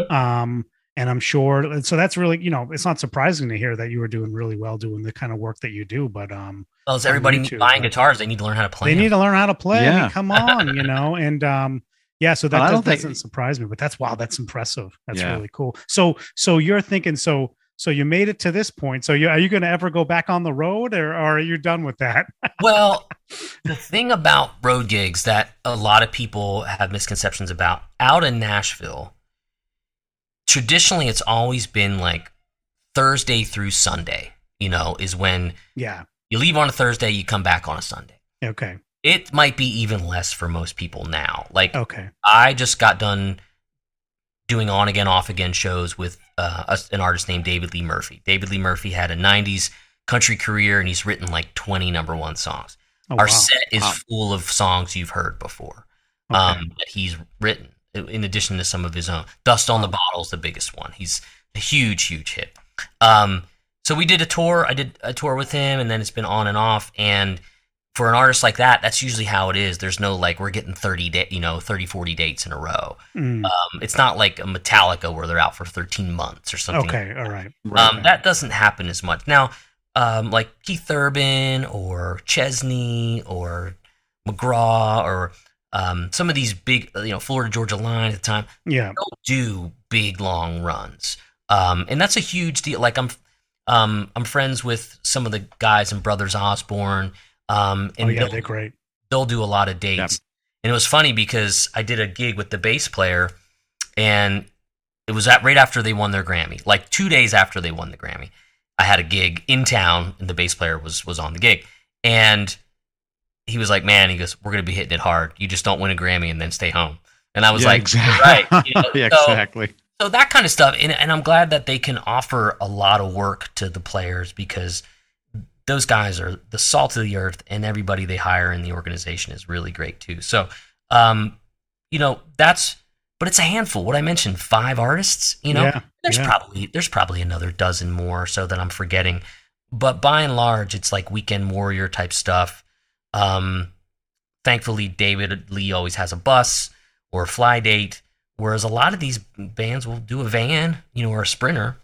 um and i'm sure so that's really you know it's not surprising to hear that you were doing really well doing the kind of work that you do but um Well, as everybody YouTube, buying guitars, they need to learn how to play. they need to learn how to play I mean, come on you know and um yeah so that I does, don't think- surprise me but that's wow that's impressive. That's Yeah. really cool. So so you're thinking so so you made it to this point. So you are you going to ever go back on the road or, or are you done with that? Well, the thing about road gigs that a lot of people have misconceptions about out in Nashville, traditionally it's always been like Thursday through Sunday, you know, is when yeah. you leave on a Thursday, you come back on a Sunday. okay It might be even less for most people now. Like okay I just got done doing on again, off again shows with uh, a- an artist named David Lee Murphy. David Lee Murphy had a 90s country career and he's written like 20 number one songs. oh, Our wow. set is Wow. full of songs you've heard before Okay. um, that he's written, in addition to some of his own. Dust on the Bottle is the biggest one. He's a huge, huge hit. Um, so we did a tour. I did a tour with him, and then it's been on and off. And for an artist like that, that's usually how it is. There's no like we're getting 30 day, you know, 30, 40 dates in a row. Mm, Um, it's not like a Metallica where they're out for 13 months or something. okay all right Um, that doesn't happen as much now. Um, like Keith Urban or Chesney or McGraw or um, some of these big, you know, Florida Georgia Line at the time, yeah they'll do big long runs, um, and that's a huge deal. Like I'm, um, I'm friends with some of the guys and Brothers Osborne, um, and oh yeah they'll, they're great they'll do a lot of dates. And it was funny because I did a gig with the bass player, and it was at right after they won their Grammy, like two days after they won the Grammy. I had a gig in town, and the bass player was was on the gig, and he was like, "Man," he goes, "We're gonna be hitting it hard. You just don't win a Grammy and then stay home." And I was Yeah, like, exactly. "Right." You know, yeah, so- exactly. so that kind of stuff and, and i'm glad that they can offer a lot of work to the players because those guys are the salt of the earth and everybody they hire in the organization is really great too so um you know that's but it's a handful what i mentioned five artists you know yeah, there's yeah. probably there's probably another dozen more or so that i'm forgetting but by and large it's like weekend warrior type stuff um thankfully david lee always has a bus or a fly date whereas a lot of these bands will do a van you know or a sprinter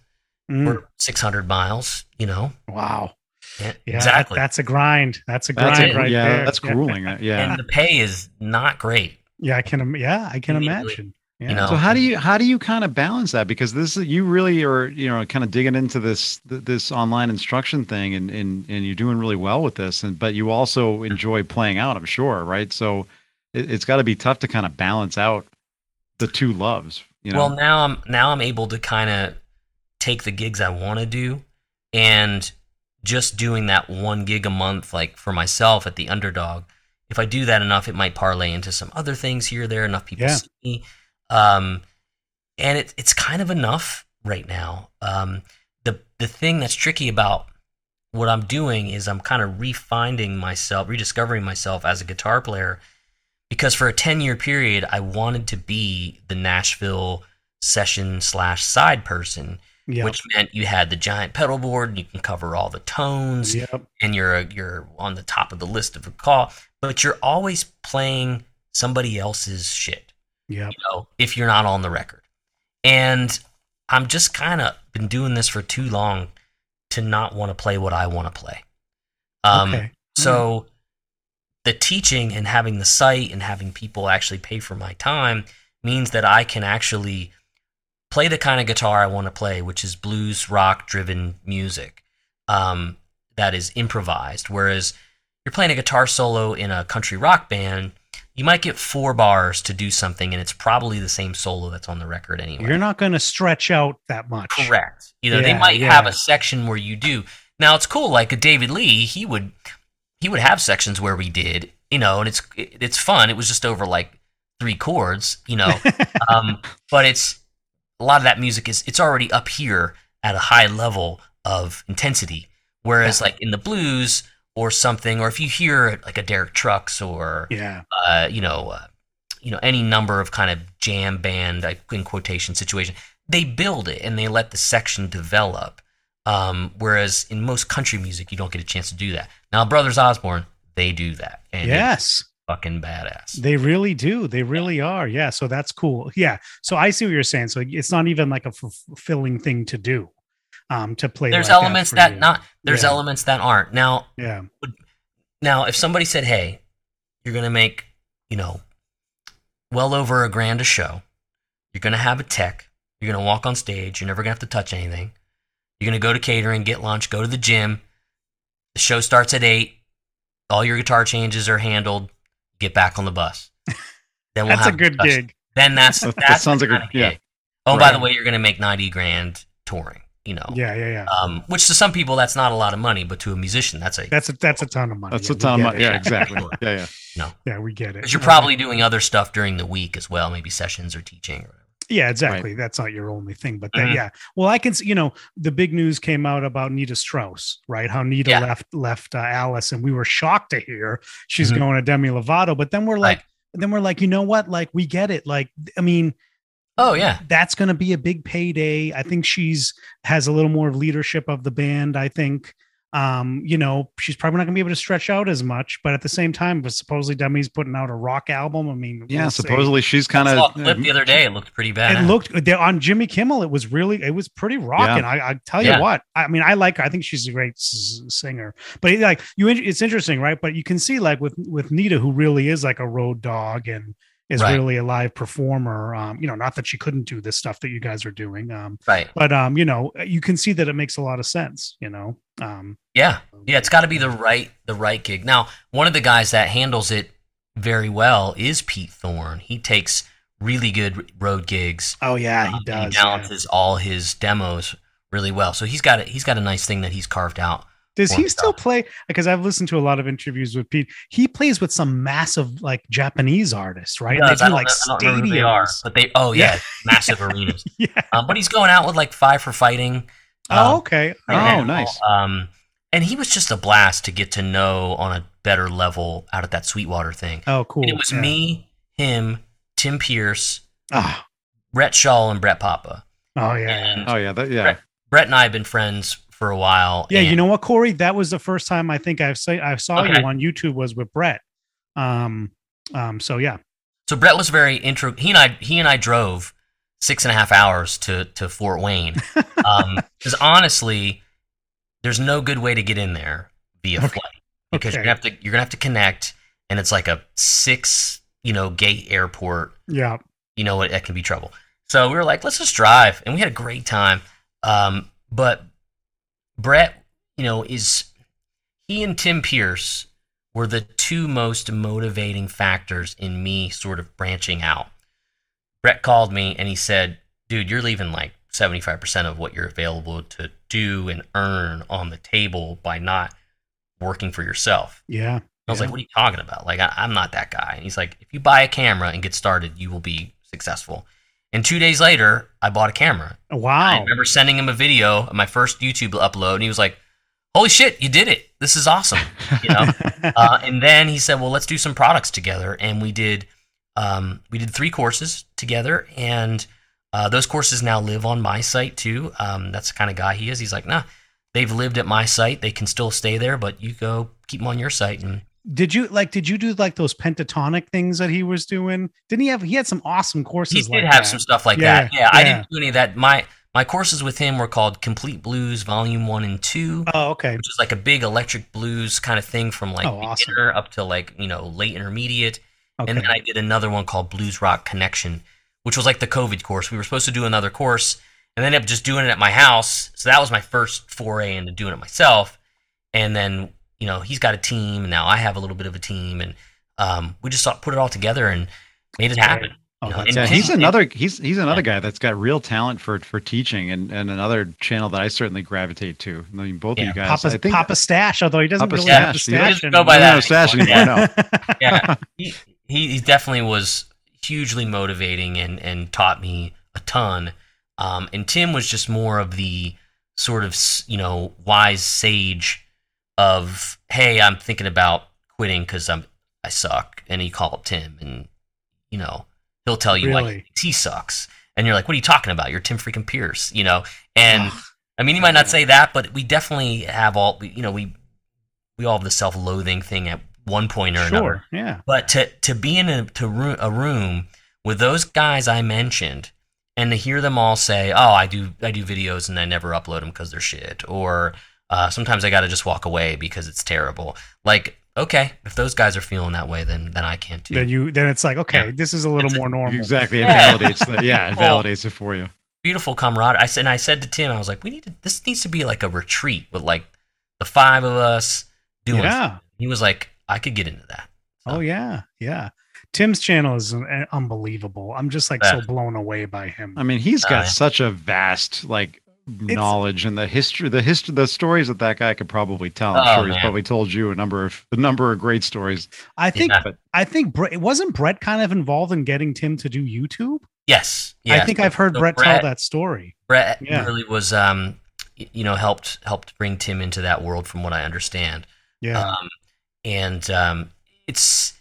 Mm. or 600 miles you know Wow. Yeah, Yeah, exactly That's a grind. That's a That's grind it. right yeah, there. that's grueling. Uh, yeah. and the pay is not great Yeah, I can. im- Yeah, I can imagine. Yeah. You know? So how do you how do you kind of balance that? Because this is you really are you know kind of digging into this this online instruction thing and and and you're doing really well with this and but you also mm-hmm. enjoy playing out. I'm sure, right? So it, it's got to be tough to kind of balance out the two loves. You know. Well, now I'm now I'm able to kind of take the gigs I want to do, and just doing that one gig a month, like for myself at the Underdog. If I do that enough, it might parlay into some other things here or there. Enough people Yeah. see me, um, and it, it's kind of enough right now. Um, the the thing that's tricky about what I'm doing is I'm kind of refinding myself, rediscovering myself as a guitar player because for a 10 year period i wanted to be the nashville session slash side person yeah. which meant you had the giant pedal board and you can cover all the tones Yep. and you're you're on the top of the list of a call but you're always playing somebody else's shit Yep. you know if you're not on the record and i'm just kind of been doing this for too long to not want to play what i want to play um okay. so the teaching and having the site and having people actually pay for my time means that I can actually play the kind of guitar I want to play, which is blues rock driven music um, that is improvised. Whereas you're playing a guitar solo in a country rock band, you might get four bars to do something, and it's probably the same solo that's on the record anyway. You're not going to stretch out that much. Correct. You know, they might yeah. have a section where you do. Now it's cool. Like a David Lee, he would he would have sections where we did, you know, and it's it's fun. It was just over like three chords, you know, um, but it's a lot of that music is it's already up here at a high level of intensity. Whereas like in the blues or something, or if you hear like a Derek Trucks or Yeah. uh, you know, uh, you know, any number of kind of jam band like, in quotation situation, they build it and they let the section develop. Um, whereas in most country music, you don't get a chance to do that. Now, Brothers Osborne, they do that, and Yes. Fucking badass. They really do. They really are. Yeah. So that's cool. Yeah. So I see what you're saying. So it's not even like a fulfilling thing to do. Um, to play. there's like elements for that, not. There's Yeah. elements that aren't. Now, Yeah. now, if somebody said, "Hey, you're gonna make, you know, well over a grand a show. You're gonna have a tech. You're gonna walk on stage. You're never gonna have to touch anything. You're gonna go to catering, get lunch, go to the gym. The show starts at eight. All your guitar changes are handled. Get back on the bus. Then we'll That's a good discussion. gig. Then that's That- that sounds like a- kind of yeah. gig. Oh, by the way, you're gonna make ninety grand touring. You know, Yeah. Yeah. Yeah. um, which to some people that's not a lot of money, but to a musician that's a That's a that's a ton of money. That's Yeah, a ton of money. it. Yeah, exactly. Yeah, yeah. No. Yeah, we get it. Because you're probably doing other stuff during the week as well, maybe sessions or teaching or whatever. Yeah, exactly. That's not your only thing, but that, Mhm. yeah. Well, I can, you know, the big news came out about Nita Strauss, right? How Nita Yeah. left left uh, Alice, and we were shocked to hear she's Mhm. going to Demi Lovato. But then we're like, Right. then we're like, you know what? Like, we get it. Like, I mean, Oh yeah, that's going to be a big payday. I think she's has a little more of leadership of the band. I think, um, you know, she's probably not going to be able to stretch out as much. But at the same time, but supposedly Demi's putting out a rock album. I mean, Yeah, we'll see. supposedly she's kind I saw a of clip the other day. It looked pretty bad. it looked on Jimmy Kimmel. It was really, it was pretty rocking. I, I tell you Yeah. what. I mean, I like. her. I think she's a great s- singer. But like you, it's interesting, right? But you can see like with with Nita, who really is like a road dog and is Right. really a live performer. Um, you know, not that she couldn't do this stuff that you guys are doing. Um, right. but um, you know, you can see that it makes a lot of sense. You know, um, Yeah, yeah. It's got to be the right the right gig. Now, one of the guys that handles it very well is Pete Thorn. He takes really good road gigs. Oh yeah, he Um, does. He balances all his demos really well. So he's got a, he's got a nice thing that he's carved out Does he still stuff. play? Because I've listened to a lot of interviews with Pete. He plays with some massive like Japanese artists, right? He And does. They I do don't, like know- I don't know who they are, stadiums. but they. Oh yeah, Yeah. massive arenas. Yeah. Um, but he's going out with like five for fighting. Oh, Um, okay. Oh, and, nice. Um, and he was just a blast to get to know on a better level out at that Sweetwater thing. Oh, cool. And it was Yeah. me, him, Tim Pierce, Ah. Rhett Shull, and Brett Papa. Oh yeah. And Oh yeah, that, yeah. Brett, Brett and I have been friends for a while. Yeah, you know what, Corey? That was the first time I think I've say I saw Okay. you on YouTube was with Brett. Um, um. So yeah. So Brett was very intro. He and I, he and I drove six and a half hours to to Fort Wayne. Because honestly, there's no good way to get in there via Okay. flight because you're Okay. gonna have to you're gonna have to connect, and it's like a six you know gate airport. Yeah. You know it, it can be trouble. So we were like, let's just drive, and we had a great time. Um, but Brett, you know, is he and Tim Pierce were the two most motivating factors in me sort of branching out. Brett called me and he said, dude, you're leaving like 75% of what you're available to do and earn on the table by not working for yourself. Yeah. I was Yeah. like, what are you talking about? Like, I, I'm not that guy. And he's like, if you buy a camera and get started, you will be successful. And two days later, I bought a camera. Wow. I remember sending him a video of my first YouTube upload, and he was like, "Holy shit, you did it! This is awesome!" You know. uh, and then he said, "Well, let's do some products together." And we did, um, we did three courses together, and uh, those courses now live on my site too. Um, that's the kind of guy he is. He's like, "Nah, they've lived at my site. They can still stay there, but you go keep them on your site." And did you like? Did you do like those pentatonic things that he was doing? Didn't he have? He had some awesome courses. he did like have that. some stuff like Yeah, that. Yeah, I didn't do any of that. My my courses with him were called Complete Blues Volume One and Two. Oh, okay. which is like a big electric blues kind of thing from like Oh, awesome. beginner up to like you know late intermediate Okay. and then i did another one called blues rock connection which was like the covid course we were supposed to do another course and ended up just doing it at my house so that was my first foray into doing it myself and then you know he's got a team and now i have a little bit of a team and um, we just put it all together and made it happen Oh, know, that's Yeah, he's another he's he's another guy that's got real talent for for teaching and and another channel that I certainly gravitate to. I mean, both Yeah, of you guys. Papa, I think Papa Stash, although he doesn't Papa really have the Stash, he stash. doesn't go by I that don't know Stash anymore. anymore. No. yeah, he, he he definitely was hugely motivating and and taught me a ton. Um, and Tim was just more of the sort of you know wise sage of hey, I'm thinking about quitting because I'm I suck, and you call up Tim, and you know he'll tell you Really? thinks he sucks, and you're like, what are you talking about? You're Tim freaking Pierce, you know, and. I mean, he might not say that, but we definitely have all. You know, we we all have the self-loathing thing at one point or another. Yeah. But to to be in a to roo- a room with those guys I mentioned, and to hear them all say, "Oh, I do I do videos and I never upload them because they're shit," or uh, sometimes I got to just walk away because it's terrible. Like, okay, if those guys are feeling that way, then then I can't too. Then you then it's like okay, Yeah. this is a little It's a- more normal. Exactly. It Yeah. validates the, yeah, it Well- validates it for you. Beautiful camaraderie. I said, and I said to Tim, I was like, "We need to. This needs to be like a retreat with like the five of us doing." Yeah. He was like, "I could get into that." Oh yeah, yeah. Tim's channel is uh, unbelievable. I'm just like so blown away by him. I mean, he's got Uh, such a vast like knowledge and the history, the history, the stories that that guy could probably tell. I'm Oh, sure he's man. probably told you a number of a number of great stories. I think Yeah. But I think Brett wasn't Brett kind of involved in getting Tim to do YouTube. Yes. I yes. think I've heard So Brett, Brett- tell that story. Brett Yeah. really was, um, you know, helped helped bring Tim into that world, from what I understand. Yeah, Um, and um, it's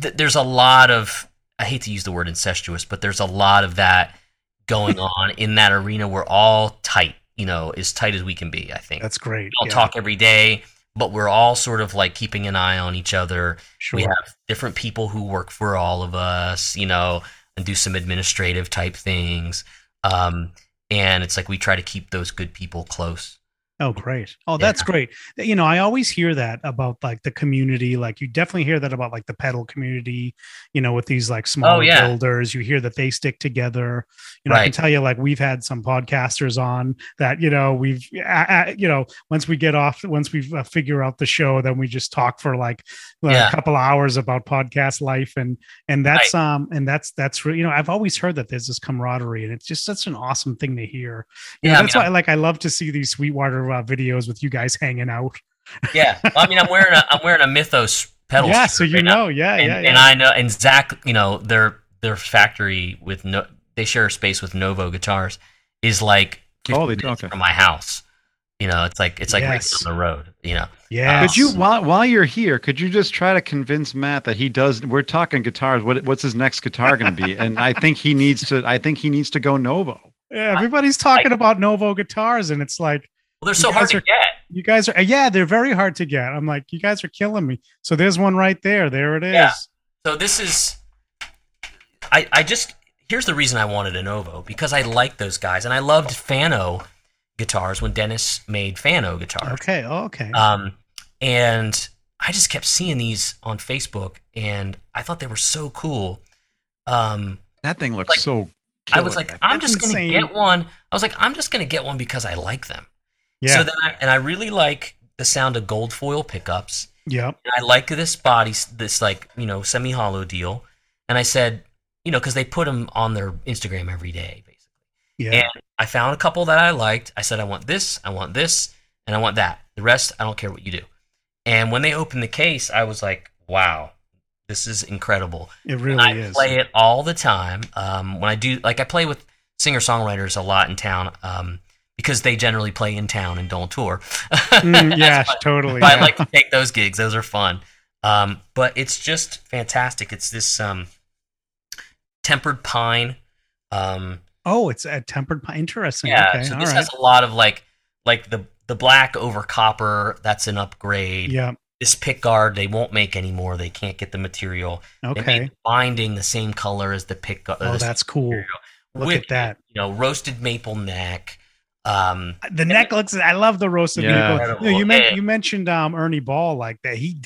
th- there's a lot of I hate to use the word incestuous, but there's a lot of that going on in that arena. We're all tight, you know, as tight as we can be. I think that's great. we don't yeah, talk every day, but we're all sort of like keeping an eye on each other. Sure. We have different people who work for all of us, you know, and do some administrative type things. Um, and it's like we try to keep those good people close. Oh, great. Oh, that's great. You know, I always hear that about like the community. Like you definitely hear that about like the pedal community, you know, with these like small Oh, yeah. builders. You hear that they stick together. You know, I can tell you like we've had some podcasters on that, you know, we've, uh, uh, you know, once we get off, once we uh, figure out the show, then we just talk for like uh, Yeah. a couple hours about podcast life. And, and that's, um, and that's, that's, you know, I've always heard that there's this camaraderie and it's just such an awesome thing to hear. You know, Yeah, I that's why like I love to see these Sweetwater your uh, videos with you guys hanging out. Yeah, well, I mean, I'm wearing a I'm wearing a Mythos pedal. yeah, so you right know, yeah, and, yeah, and yeah. I know, and Zach, you know, their their factory with no, they share a space with Novo Guitars, is like Oh, they- minutes okay. from my house. You know, it's like it's like right Yes. down the road. You know, yeah. Could you while while you're here, could you just try to convince Matt that he does? We're talking guitars. What what's his next guitar going to be? And I think he needs to. I think he needs to go Novo. Yeah, everybody's talking about Novo guitars, and it's like well, they're so hard guys to are- get. you guys are. Yeah, they're very hard to get. I'm like, you guys are killing me. So there's one right there. There it is. Yeah. So this is, I I just here's the reason I wanted a Novo because I like those guys and I loved Fano guitars when Dennis made Fano guitars. Okay. oh, Okay. Um, and I just kept seeing these on Facebook, and I thought they were so cool. Um, That thing looks Like, so. I was killer. like, I'm That's just gonna get one. I was like, I'm just gonna get one because I like them. Yeah. So then, I, and I really like the sound of gold foil pickups. Yeah. And I like this body, this like you know semi hollow deal. And I said, you know, because they put them on their Instagram every day, basically. Yeah. And I found a couple that I liked. I said, I want this, I want this, and I want that. The rest, I don't care what you do. And when they opened the case, I was like, wow, this is incredible. it And really I is. play it all the time. Um, when I do, like, I play with singer songwriters a lot in town um, because they generally play in town and don't tour. Mm, yeah. That's Totally. but I like to take those gigs; those are fun. Um, but it's just fantastic. It's this um, tempered pine. Um, oh, it's a tempered pine. Interesting. yeah, okay. so this right. has a lot of like, like the the black over copper. That's an upgrade. yeah. This pick guard they won't make anymore. They can't get the material. They Okay. made the binding the same color as the pick guard. Oh, that's cool. Look With- at that. You know, roasted maple neck. Um, The neck looks. I love the roasted Yeah. maple. You, know, you, men- you mentioned um, Ernie Ball like that. He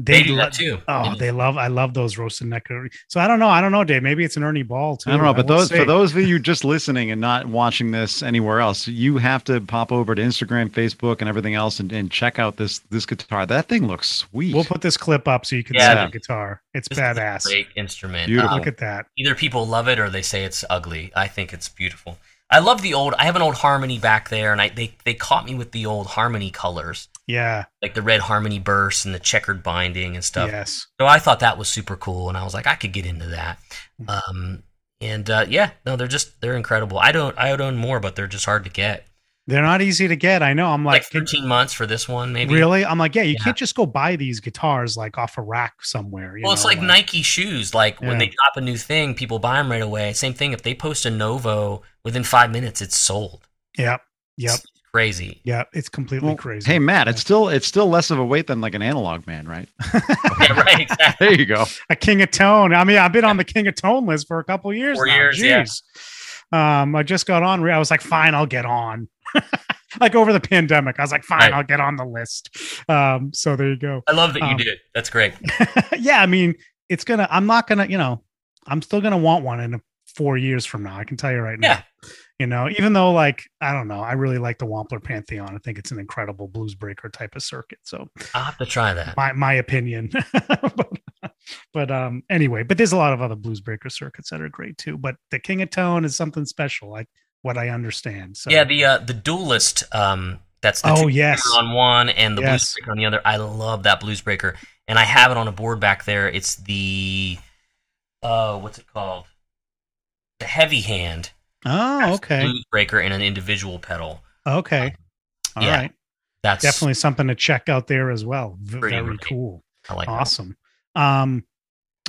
they, they, do lo- that too. Oh, Yeah. they love. I love those roasted neck. So I don't know. I don't know, Dave. Maybe it's an Ernie Ball too. I don't know, but those see. for those of you just listening and not watching this anywhere else, you have to pop over to Instagram, Facebook, and everything else, and, and check out this this guitar. That thing looks sweet. We'll put this clip up so you can Yeah. see the guitar. It's This is a badass. Great instrument. Beautiful. Um, Look at that. either people love it or they say it's ugly. I think it's beautiful. I love the old. I have an old Harmony back there, and I they they caught me with the old Harmony colors, Yeah. like the red Harmony burst and the checkered binding and stuff. Yes. So I thought that was super cool, and I was like, I could get into that. Hmm. Um, and uh, yeah, no, they're just they're incredible. I don't I would own more, but they're just hard to get. They're not easy to get. I know. I'm Like, like, 13 months for this one, maybe. really? I'm like, yeah. You Yeah. can't just go buy these guitars like off a rack somewhere. you Well, it's know, like Nike shoes. Like when they drop a new thing, people buy them right away. Same thing. If they post a Novo within five minutes, it's sold. Yep. Yep. It's crazy. Yep. It's completely Well, crazy. Hey Matt, it's still it's still less of a weight than like an analog man, right? yeah, right. Exactly. There you go. a King of Tone. I mean, I've been on the King of Tone list for a couple years. Four now. years, yeah. Um, I just got on. I was like, fine, I'll get on. like over the pandemic, I was like, fine, Right. I'll get on the list. Um, so there you go. I love that you Um, did. That's great. yeah, I mean, it's gonna. I'm not gonna. You know, I'm still gonna want one in four years from now. I can tell you right now. Yeah. You know, even though like I don't know, I really like the Wampler Pantheon. I think it's an incredible blues breaker type of circuit. So I'll have to try that. my my opinion. but, but um anyway, but there's a lot of other blues breaker circuits that are great too. But the King of Tone is something special, like what I understand. So Yeah, the uh, the duelist. Um, that's the Oh, yes. on one and the Yes. blues breaker on the other. I love that blues breaker, and I have it on a board back there. It's the uh, what's it called? The heavy hand oh okay. blues breaker and an individual pedal. Okay. All right. yeah. That's Definitely something to check out there as well. V- very cool. I like that. awesome. Um,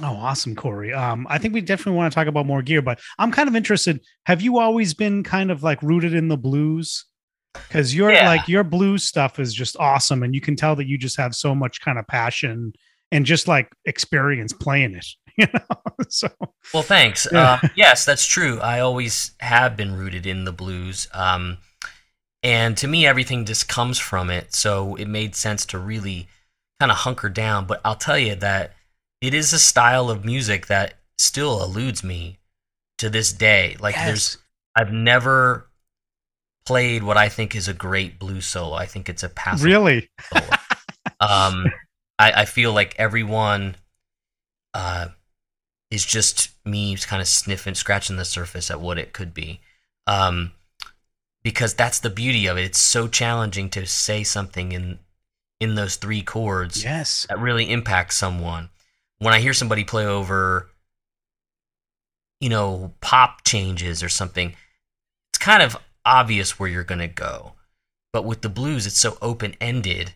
oh, awesome, Corey. Um, I think we definitely want to talk about more gear, but I'm kind of interested. Have you always been kind of like rooted in the blues? Because your Yeah. like your blues stuff is just awesome, and you can tell that you just have so much kind of passion and just like experience playing it. You know, so Well, thanks. Yeah. Um, yes, that's true. I always have been rooted in the blues. Um, and to me, everything just comes from it. So it made sense to really kind of hunker down. But I'll tell you that it is a style of music that still eludes me to this day. Like, there's, I've never played what I think is a great blues solo. I think it's a passive really, solo. um, I, I feel like everyone uh, is just me kind of sniffing, scratching the surface at what it could be. Um, because that's the beauty of it. It's so challenging to say something in in those three chords Yes. that really impacts someone. When I hear somebody play over, you know, pop changes or something, it's kind of obvious where you're going to go. But with the blues, it's so open ended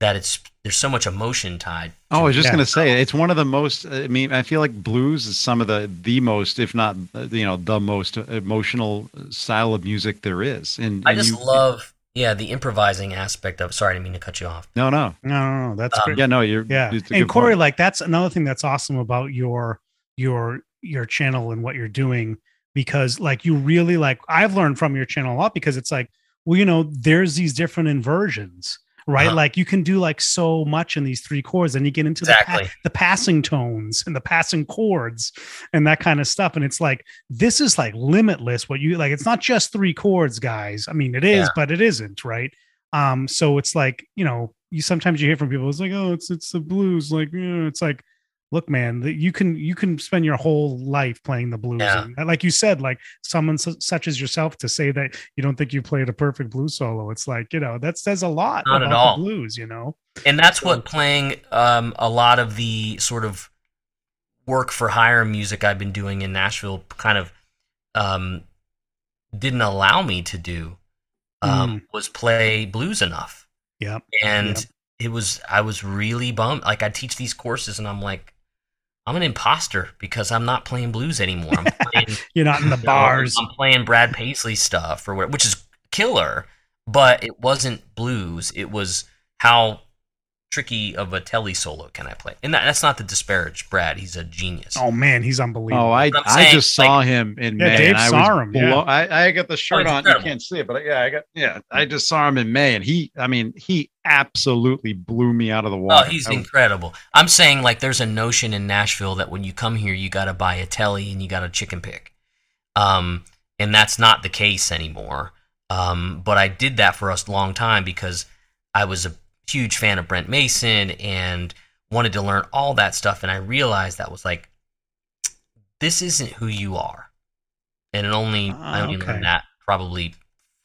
that it's there's so much emotion tied. Oh, I was just Yeah. going to say it's one of the most. I mean, I feel like blues is some of the the most, if not you know, the most emotional style of music there is. And, I and just you- love, yeah, the improvising aspect of. Sorry, I didn't mean to cut you off. No, no, No, no, no. That's Um, great. yeah, no. You're yeah it's a and corey point. like that's another thing that's awesome about your your your channel and what you're doing because like you really like i've learned from your channel a lot because it's like well you know there's these different inversions right Uh-huh. like you can do like so much in these three chords and you get into the, pa- the passing tones and the passing chords and that kind of stuff and it's like this is like limitless what you like it's not just three chords guys i mean it is Yeah. but it isn't right um so it's like you know you sometimes you hear from people it's like oh it's it's the blues like yeah. it's like look man that you can you can spend your whole life playing the blues Yeah. and like you said like someone su- such as yourself to say that you don't think you played a perfect blues solo it's like you know that says a lot Not at about all. the blues you know and that's what playing um, a lot of the sort of work for hire music I've been doing in Nashville kind of um, didn't allow me to do um, was play blues enough, yeah and Yep. it was I was really bummed. Like I teach these courses, and I'm like, I'm an imposter because I'm not playing blues anymore. I'm playing you're not in the you know, bars I'm playing Brad Paisley stuff or what, which is killer, but it wasn't blues. It was how tricky of a Tele solo can I play? And that, that's not to disparage Brad. He's a genius. oh man he's unbelievable Oh, I But I'm I saying, just saw him in Yeah, May. Dave and I was him, yeah. I, I got the shirt he's on. You can't see it, but yeah, I got yeah. I just saw him in May, and he, I mean, he absolutely blew me out of the Oh, water. he's was- incredible. I'm saying like there's a notion in Nashville that when you come here, you got to buy a Tele and you got a chicken pick, um, and that's not the case anymore. Um, but I did that for a long time because I was a huge fan of Brent Mason and wanted to learn all that stuff, and I realized that was like, this isn't who you are, and it only I Ah, only okay. learned that probably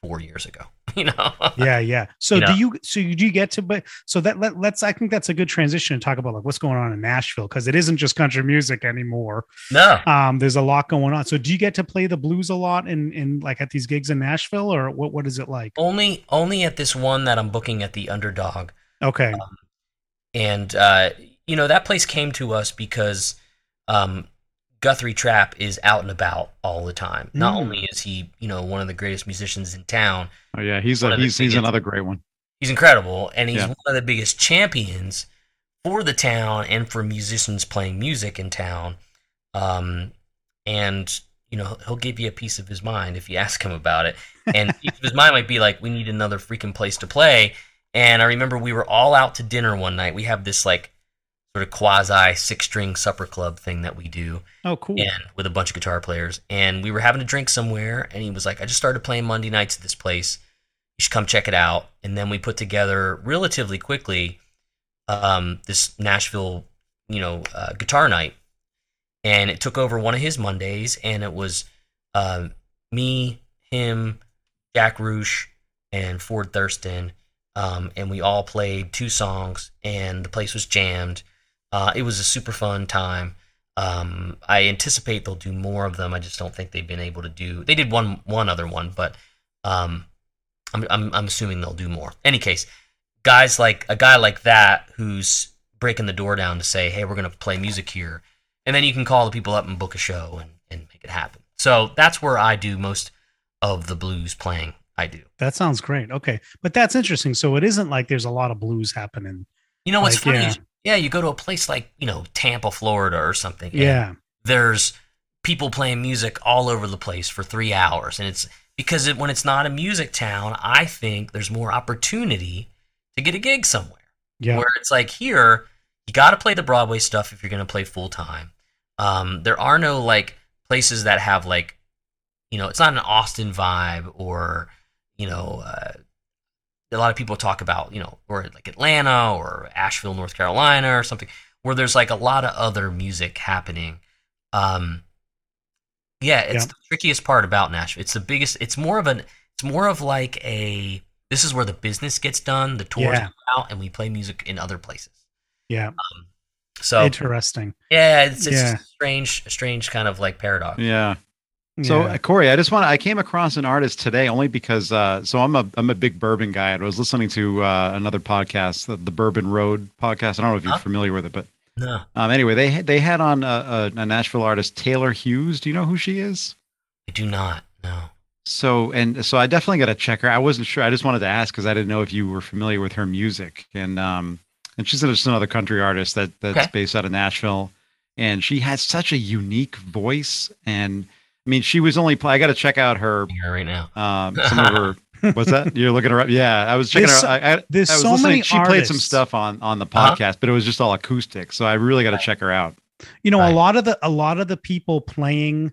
four years ago. You know? yeah yeah so You know? do you so you do you get to but so that let, let's i think that's a good transition to talk about like what's going on in nashville because it isn't just country music anymore no. um there's a lot going on so do you get to play the blues a lot in in like at these gigs in nashville or what what is it like Only only at this one that I'm booking at the Underdog. okay and uh, you know that place came to us because um, Guthrie Trapp is out and about all the time. Not Mm. only is he you know one of the greatest musicians in town, Oh yeah, he's a, he's he's another great one. he's incredible, and he's Yeah. one of the biggest champions for the town and for musicians playing music in town. Um, and you know he'll give you a piece of his mind if you ask him about it. And piece of his mind might be like, "We need another freaking place to play." And I remember we were all out to dinner one night. We have this like sort of quasi six string supper club thing that we do oh cool and with a bunch of guitar players. And we were having a drink somewhere, and he was like, "I just started playing Monday nights at this place. You should come check it out." And then we put together relatively quickly um, this Nashville, you know, uh, guitar night, and it took over one of his Mondays, and it was uh, me, him, Jack Roosh, and Ford Thurston. Um, and we all played two songs, and the place was jammed. Uh, it was a super fun time. Um, I anticipate they'll do more of them. I just don't think they've been able to do. They did one one other one, but um, I'm, I'm I'm assuming they'll do more. Any case, guys like a guy like that who's breaking the door down to say, "Hey, we're gonna play music here," and then you can call the people up and book a show and and make it happen. So that's where I do most of the blues playing. I do. that sounds great okay but that's interesting so it isn't like there's a lot of blues happening You know what's Like, funny? yeah. Yeah, you go to a place like you know Tampa, Florida, or something. yeah. there's people playing music all over the place for three hours and it's because it, when it's not a music town i think there's more opportunity to get a gig somewhere. Yeah. Where it's like here you got to play the broadway stuff if you're going to play full time um, there are no like places that have like you know it's not an austin vibe or you know uh, a lot of people talk about you know or like atlanta or asheville north carolina or something where there's like a lot of other music happening um yeah it's Yeah. the trickiest part about nashville it's the biggest it's more of an It's more of like a this is where the business gets done, the tours Yeah. go out, and we play music in other places. Yeah. Um, so Interesting. yeah, it's, it's Yeah. a strange, strange kind of like paradox. Yeah. So Yeah. uh, Corey, I just want to. I came across an artist today only because uh, so I'm a I'm a big bourbon guy. I was listening to uh, another podcast, the, the Bourbon Road podcast. I don't know if you're Huh? familiar with it, but No, um, anyway, they had- they had on a, a, a Nashville artist, Taylor Hughes. Do you know who she is? I do not. No. So and so I definitely got to check her. I wasn't sure. I just wanted to ask because I didn't know if you were familiar with her music. And um and she's just another country artist that that's Okay. based out of Nashville. And she has such a unique voice. And I mean, she was only. Play, I got to check out her. Right now. Um, some of her. What's that? You're looking her up. Yeah, I was checking There's her. I, I, There's I was so listening. many She artists. played some stuff on on the Uh-huh. podcast, but it was just all acoustic. So I really got to check her out. You know, Right. a lot of the a lot of the people playing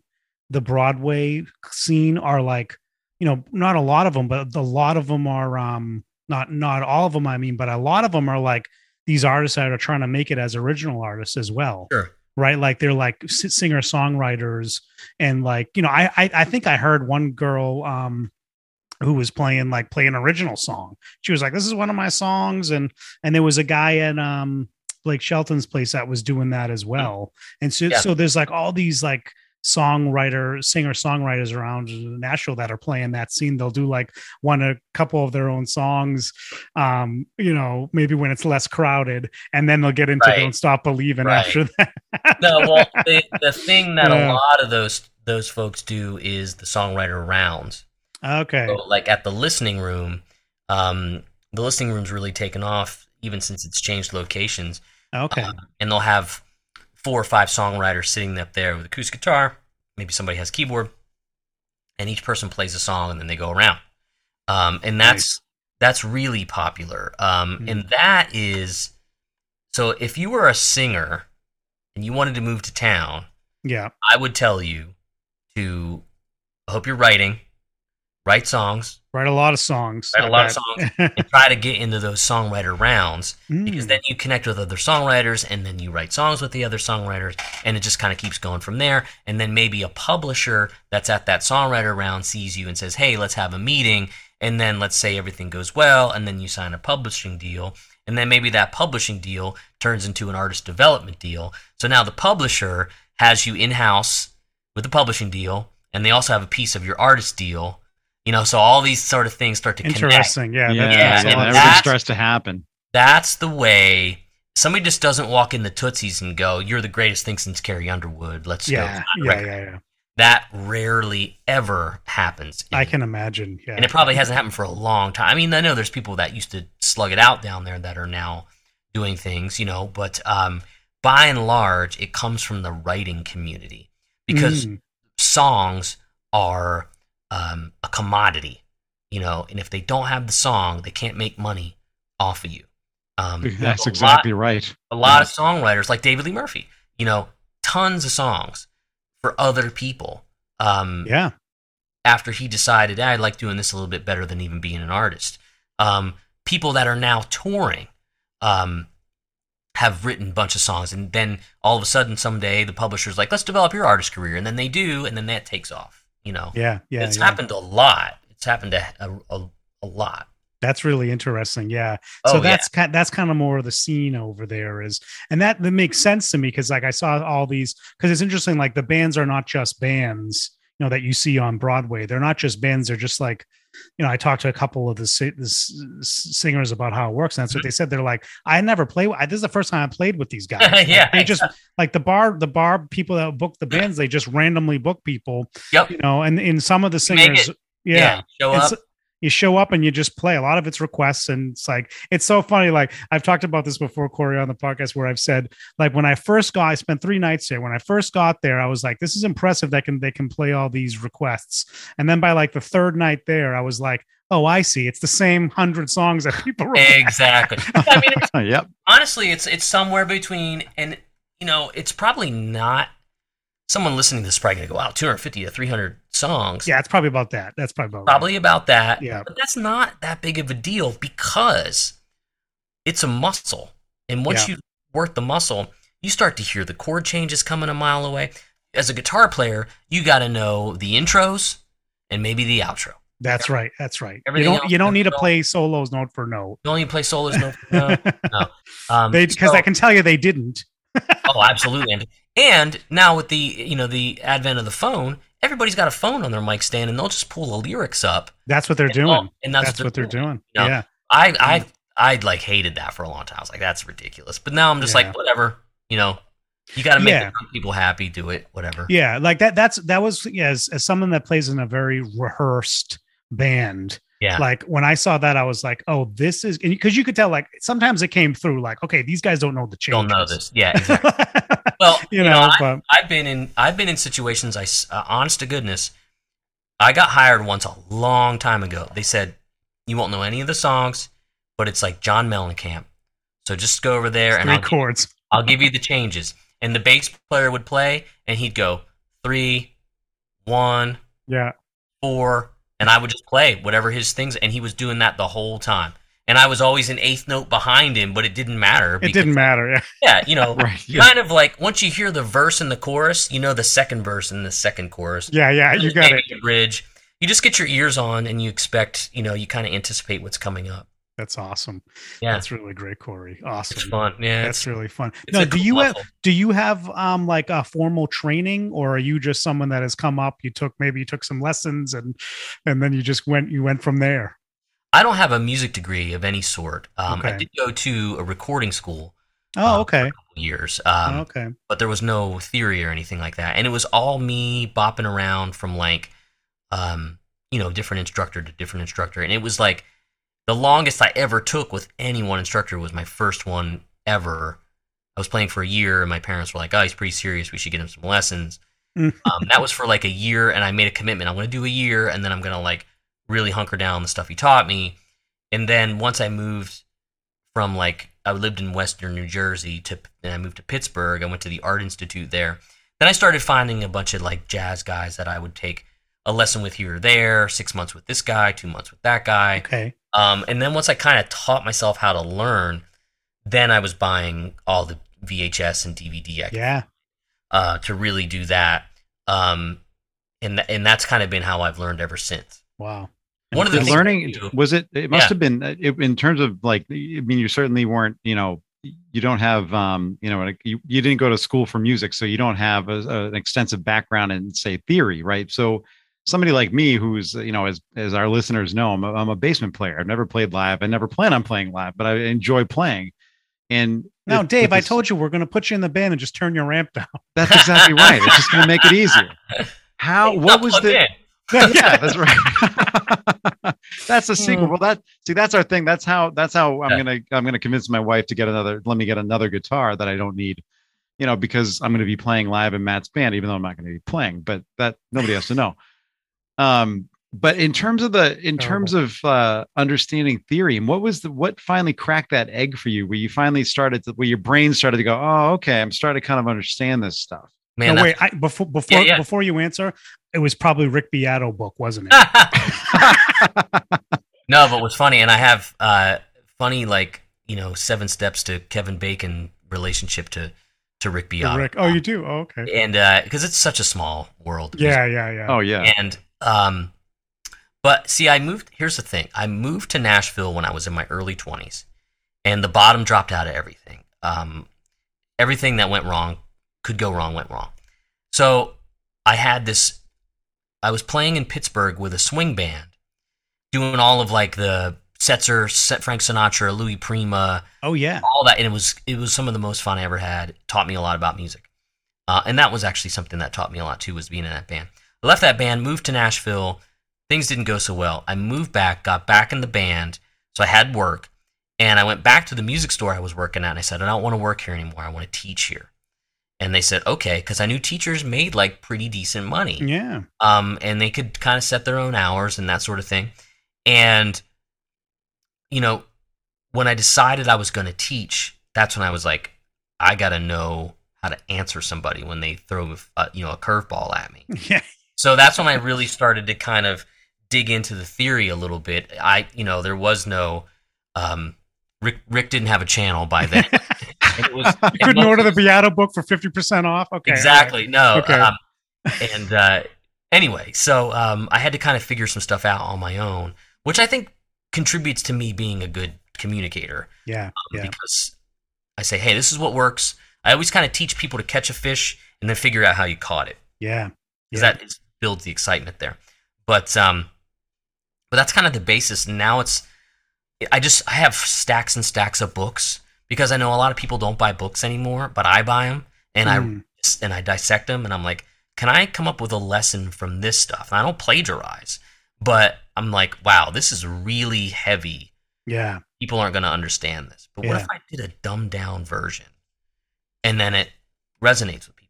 the Broadway scene are like, you know, not a lot of them, but a lot of them are um not not all of them. I mean, but a lot of them are like these artists that are trying to make it as original artists as well. Sure. Right? Like they're like singer songwriters, and like you know, I, I I think I heard one girl um who was playing like play an original song. She was like, "This is one of my songs," and and there was a guy at um Blake Shelton's place that was doing that as well. And so Yeah. so there's like all these like songwriter singer songwriters around Nashville that are playing that scene. They'll do like one a couple of their own songs, um, you know, maybe when it's less crowded, and then they'll get into Right. "Don't Stop Believing" Right. after that. No, well, the, the thing that Yeah. a lot of those those folks do is the songwriter rounds. Okay. So, like at the listening room, um, the listening room's really taken off even since it's changed locations. Okay. Um, and they'll have four or five songwriters sitting up there with a acoustic guitar. Maybe somebody has keyboard, and each person plays a song, and then they go around. Um, and that's that's really popular. Um, Mhm. And that is so. If you were a singer and you wanted to move to town, Yeah. I would tell you to. I hope you're writing, write songs, Write a lot of songs. write a lot of songs, and try to get into those songwriter rounds because Mm. then you connect with other songwriters and then you write songs with the other songwriters and it just kind of keeps going from there and then maybe a publisher that's at that songwriter round sees you and says hey let's have a meeting and then let's say everything goes well and then you sign a publishing deal and then maybe that publishing deal turns into an artist development deal so now the publisher has you in-house with the publishing deal and they also have a piece of your artist deal you know so all these sort of things start to connect Interesting. Yeah. yeah, that yeah, makes a and lot of everything that's- starts to happen. that's the way somebody just doesn't walk in the tootsies and go you're the greatest thing since carrie underwood let's yeah. go Yeah. Yeah. Yeah. that rarely ever happens I can imagine. Yeah. and it probably hasn't happened for a long time i mean i know there's people that used to slug it out down there that are now doing things you know but um by and large it comes from the writing community because Mm. songs are um, a commodity, you know, and if they don't have the song, they can't make money off of you. Um, That's exactly Lot, right. a lot of songwriters like David Lee Murphy, you know, tons of songs for other people. Um, yeah. After he decided, "Ah, I like doing this a little bit better than even being an artist. Um, people that are now touring um, have written a bunch of songs, and then all of a sudden, someday, the publisher's like, "Let's develop your artist career," and then they do, and then that takes off. You know, Yeah. Yeah. it's yeah. happened a lot. It's happened a, a, a, lot. That's really interesting. Yeah. Oh, so yeah. that's kind that's kind of more of the scene over there is, and that that makes sense to me because like I saw all these because it's interesting. Like the bands are not just bands, you know, that you see on Broadway. They're not just bands. They're just like, you know, I talked to a couple of the, the singers about how it works, and that's Mm-hmm. what they said. They're like, I never play. I, this is the first time I played with these guys. Yeah, they just like the bar, the bar people that book the bands. They just randomly book people, Yep. you know, and in some of the singers, it. yeah Show up. You show up and you just play. A lot of it's requests, and it's like it's so funny. Like I've talked about this before, Corey, on the podcast, where I've said, like when I first got, I spent three nights there. When I first got there, I was like, this is impressive that can they can play all these requests. And then by like the third night there, I was like, oh, I see. It's the same hundred songs that people request. Exactly. I mean, it's, yep. honestly, it's it's somewhere between, and you know, it's probably not. Someone listening to this is probably going to go, "Wow, 250 to 300 songs." Yeah, it's probably about that. That's probably about right. probably about that. Yeah. But that's not that big of a deal because it's a muscle. And once Yeah. you work the muscle, you start to hear the chord changes coming a mile away. As a guitar player, you got to know the intros and maybe the outro. That's right. That's right. You don't you don't need to play solos note for note. You only play solos. No, no. no. Um, They because so- I can tell you they didn't. oh, absolutely. And, and now with the you know the advent of the phone, everybody's got a phone on their mic stand, and they'll just pull the lyrics up. That's what they're and, doing. oh, and that's, that's, what they're doing. You know, Yeah. I I I like hated that for a long time. I was like, that's ridiculous. But now I'm just Yeah. like, whatever. You know, you got to make Yeah. people happy. Do it. Whatever. Yeah, like that. That's that was yeah, as as someone that plays in a very rehearsed band. Yeah. Like when I saw that, I was like, "Oh, this is," because you could tell. Like sometimes it came through. Like, okay, these guys don't know the changes. Don't know this. Yeah. Exactly. Well, you know, I, but I've been in I've been in situations. I uh, honest to goodness, I got hired once a long time ago. They said you won't know any of the songs, but it's like John Mellencamp. So just go over there and three I'll, chords. I'll give you the changes. And the bass player would play, and he'd go three, one, Yeah, four, and I would just play whatever his things. And he was doing that the whole time. And I was always an eighth note behind him, but it didn't matter. it didn't matter. Yeah, Yeah, you know, Right. Yeah. kind of like once you hear the verse and the chorus, you know the second verse and the second chorus. yeah, yeah. You got it. the Bridge. You just get your ears on and you expect, you know, you kind of anticipate what's coming up. That's awesome. Yeah, That's really great, Corey. Awesome. it's fun. Yeah, That's really fun. No, do you have do you have um like a formal training, or are you just someone that has come up? You took maybe you took some lessons and and then you just went you went from there. I don't have a music degree of any sort. Um, I Okay. did go to a recording school Oh, Um, okay. years, um, okay. but there was no theory or anything like that, and it was all me bopping around from like, um, you know, different instructor to different instructor, and it was like the longest I ever took with any one instructor was my first one ever. I was playing for a year, and my parents were like, "Oh, he's pretty serious. We should get him some lessons." Mm. um, that was for like a year, and I made a commitment. I'm going to do a year, and then I'm going to like really hunker down on the stuff he taught me. And then once I moved from like I lived in Western New Jersey to and I moved to Pittsburgh. I went to the Art Institute there. Then I started finding a bunch of like jazz guys that I would take a lesson with here or there. Six months with this guy, two months with that guy. Okay. Um, and then once I kind of taught myself how to learn, then I was buying all the VHS and DVD I could, Yeah. uh, to really do that. Um, and th- and that's kind of been how I've learned ever since. Wow. One of the The learning was it it must Yeah. have been uh, it, in terms of like i mean you certainly weren't you know you don't have um you know like you, you didn't go to school for music so you don't have a, a- an extensive background in say theory right so somebody like me who's you know as as our listeners know i'm a, I'm a basement player i've never played live i never plan on playing live but i enjoy playing and Now, with- Dave, with I this- told you we're going to put you in the band and just turn your ramp down. that's exactly right it's just going to make it easier how Hey, what was the in. yeah, that's right. that's a secret. Hmm. Well, that see, that's our thing. That's how. That's how I'm Yeah. gonna. I'm gonna convince my wife to get another. Let me get another guitar that I don't need. You know, because I'm gonna be playing live in Matt's band, even though I'm not gonna be playing. But that nobody has to know. Um, but in terms of the, in terms of uh, understanding theory, and what was the, what finally cracked that egg for you, where you finally started to, where your brain started to go, oh, okay, I'm starting to kind of understand this stuff. Man, no, wait. I, before before Yeah, yeah. before you answer, it was probably Rick Beato book, wasn't it? no, but what's funny, and I have uh, funny like you know seven steps to Kevin Bacon relationship to to Rick Beato, Rick. Oh, you do. Oh, okay. and because it's such a small world. Yeah, yeah, yeah. Oh yeah. and um, but see, I moved. Here's the thing: I moved to Nashville when I was in my early twenties, and the bottom dropped out of everything. Um, everything that went wrong could go wrong went wrong. So I had this. I was playing in Pittsburgh with a swing band, doing all of like the Setzer, Set Frank Sinatra, Louis Prima, Oh, yeah. all that, and it was it was some of the most fun I ever had. It taught me a lot about music, uh, and that was actually something that taught me a lot too. Was being in that band. I left that band, moved to Nashville. Things didn't go so well. I moved back, got back in the band, so I had work, and I went back to the music store I was working at, and I said, I don't want to work here anymore. I want to teach here. And they said, okay, because I knew teachers made like pretty decent money Yeah. um, and they could kind of set their own hours and that sort of thing. And you know, when I decided I was going to teach, that's when I was like, I got to know how to answer somebody when they throw a, you know a curveball at me. Yeah. So that's when I really started to kind of dig into the theory a little bit. I, you know, there was no um, Rick. Rick didn't have a channel by then. And it was, You couldn't order the Beato book for 50% off? Okay. exactly no Okay. um, and uh anyway, so um, I had to kind of figure some stuff out on my own, which I think contributes to me being a good communicator Yeah. um, Yeah. because I say, hey, this is what works. I always kind of teach people to catch a fish and then figure out how you caught it Yeah. because Yeah. that is, builds the excitement there. But um, but that's kind of the basis. Now it's I just I have stacks and stacks of books because I know a lot of people don't buy books anymore, but I buy them and Mm. I and I dissect them and I'm like, can I come up with a lesson from this stuff? And I don't plagiarize, but I'm like, wow, this is really heavy. Yeah. People aren't going to understand this. But what Yeah. if I did a dumbed down version and then it resonates with people?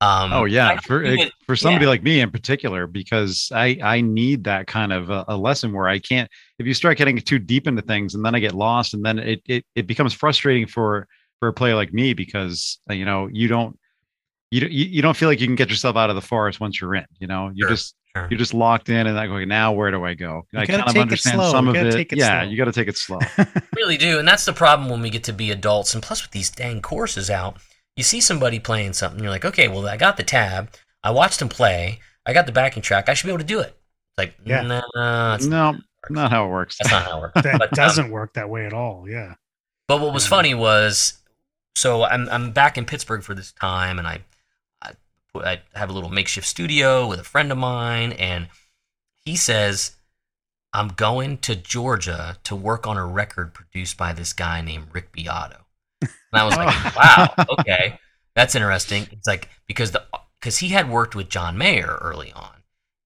Um, Oh yeah, for it- for somebody yeah. like me in particular, because I I need that kind of a, a lesson where I can't. If you start getting too deep into things, and then I get lost, and then it it it becomes frustrating for for a player like me because uh, you know you don't you don't- you, you don't feel like you can get yourself out of the forest once you're in. You know, you're Sure, just sure. you're just locked in, and like, okay, now where do I go? You I gotta kind of take it understand slow. some You of gotta it. take it yeah, slow. you got to take it slow. really do and that's the problem when we get to be adults and plus with these dang courses out you see somebody playing something you're like okay well i got the tab i watched him play i got the backing track i should be able to do it it's like Yeah. nah, that's, no, not how it works. that's not how it works that But, um, doesn't work that way at all. Yeah. But what was Yeah. funny was, so I'm I'm back in Pittsburgh for this time, and I, I I have a little makeshift studio with a friend of mine, and he says I'm going to Georgia to work on a record produced by this guy named Rick Beato, and I was like, wow, okay, that's interesting. It's like because the because he had worked with John Mayer early on,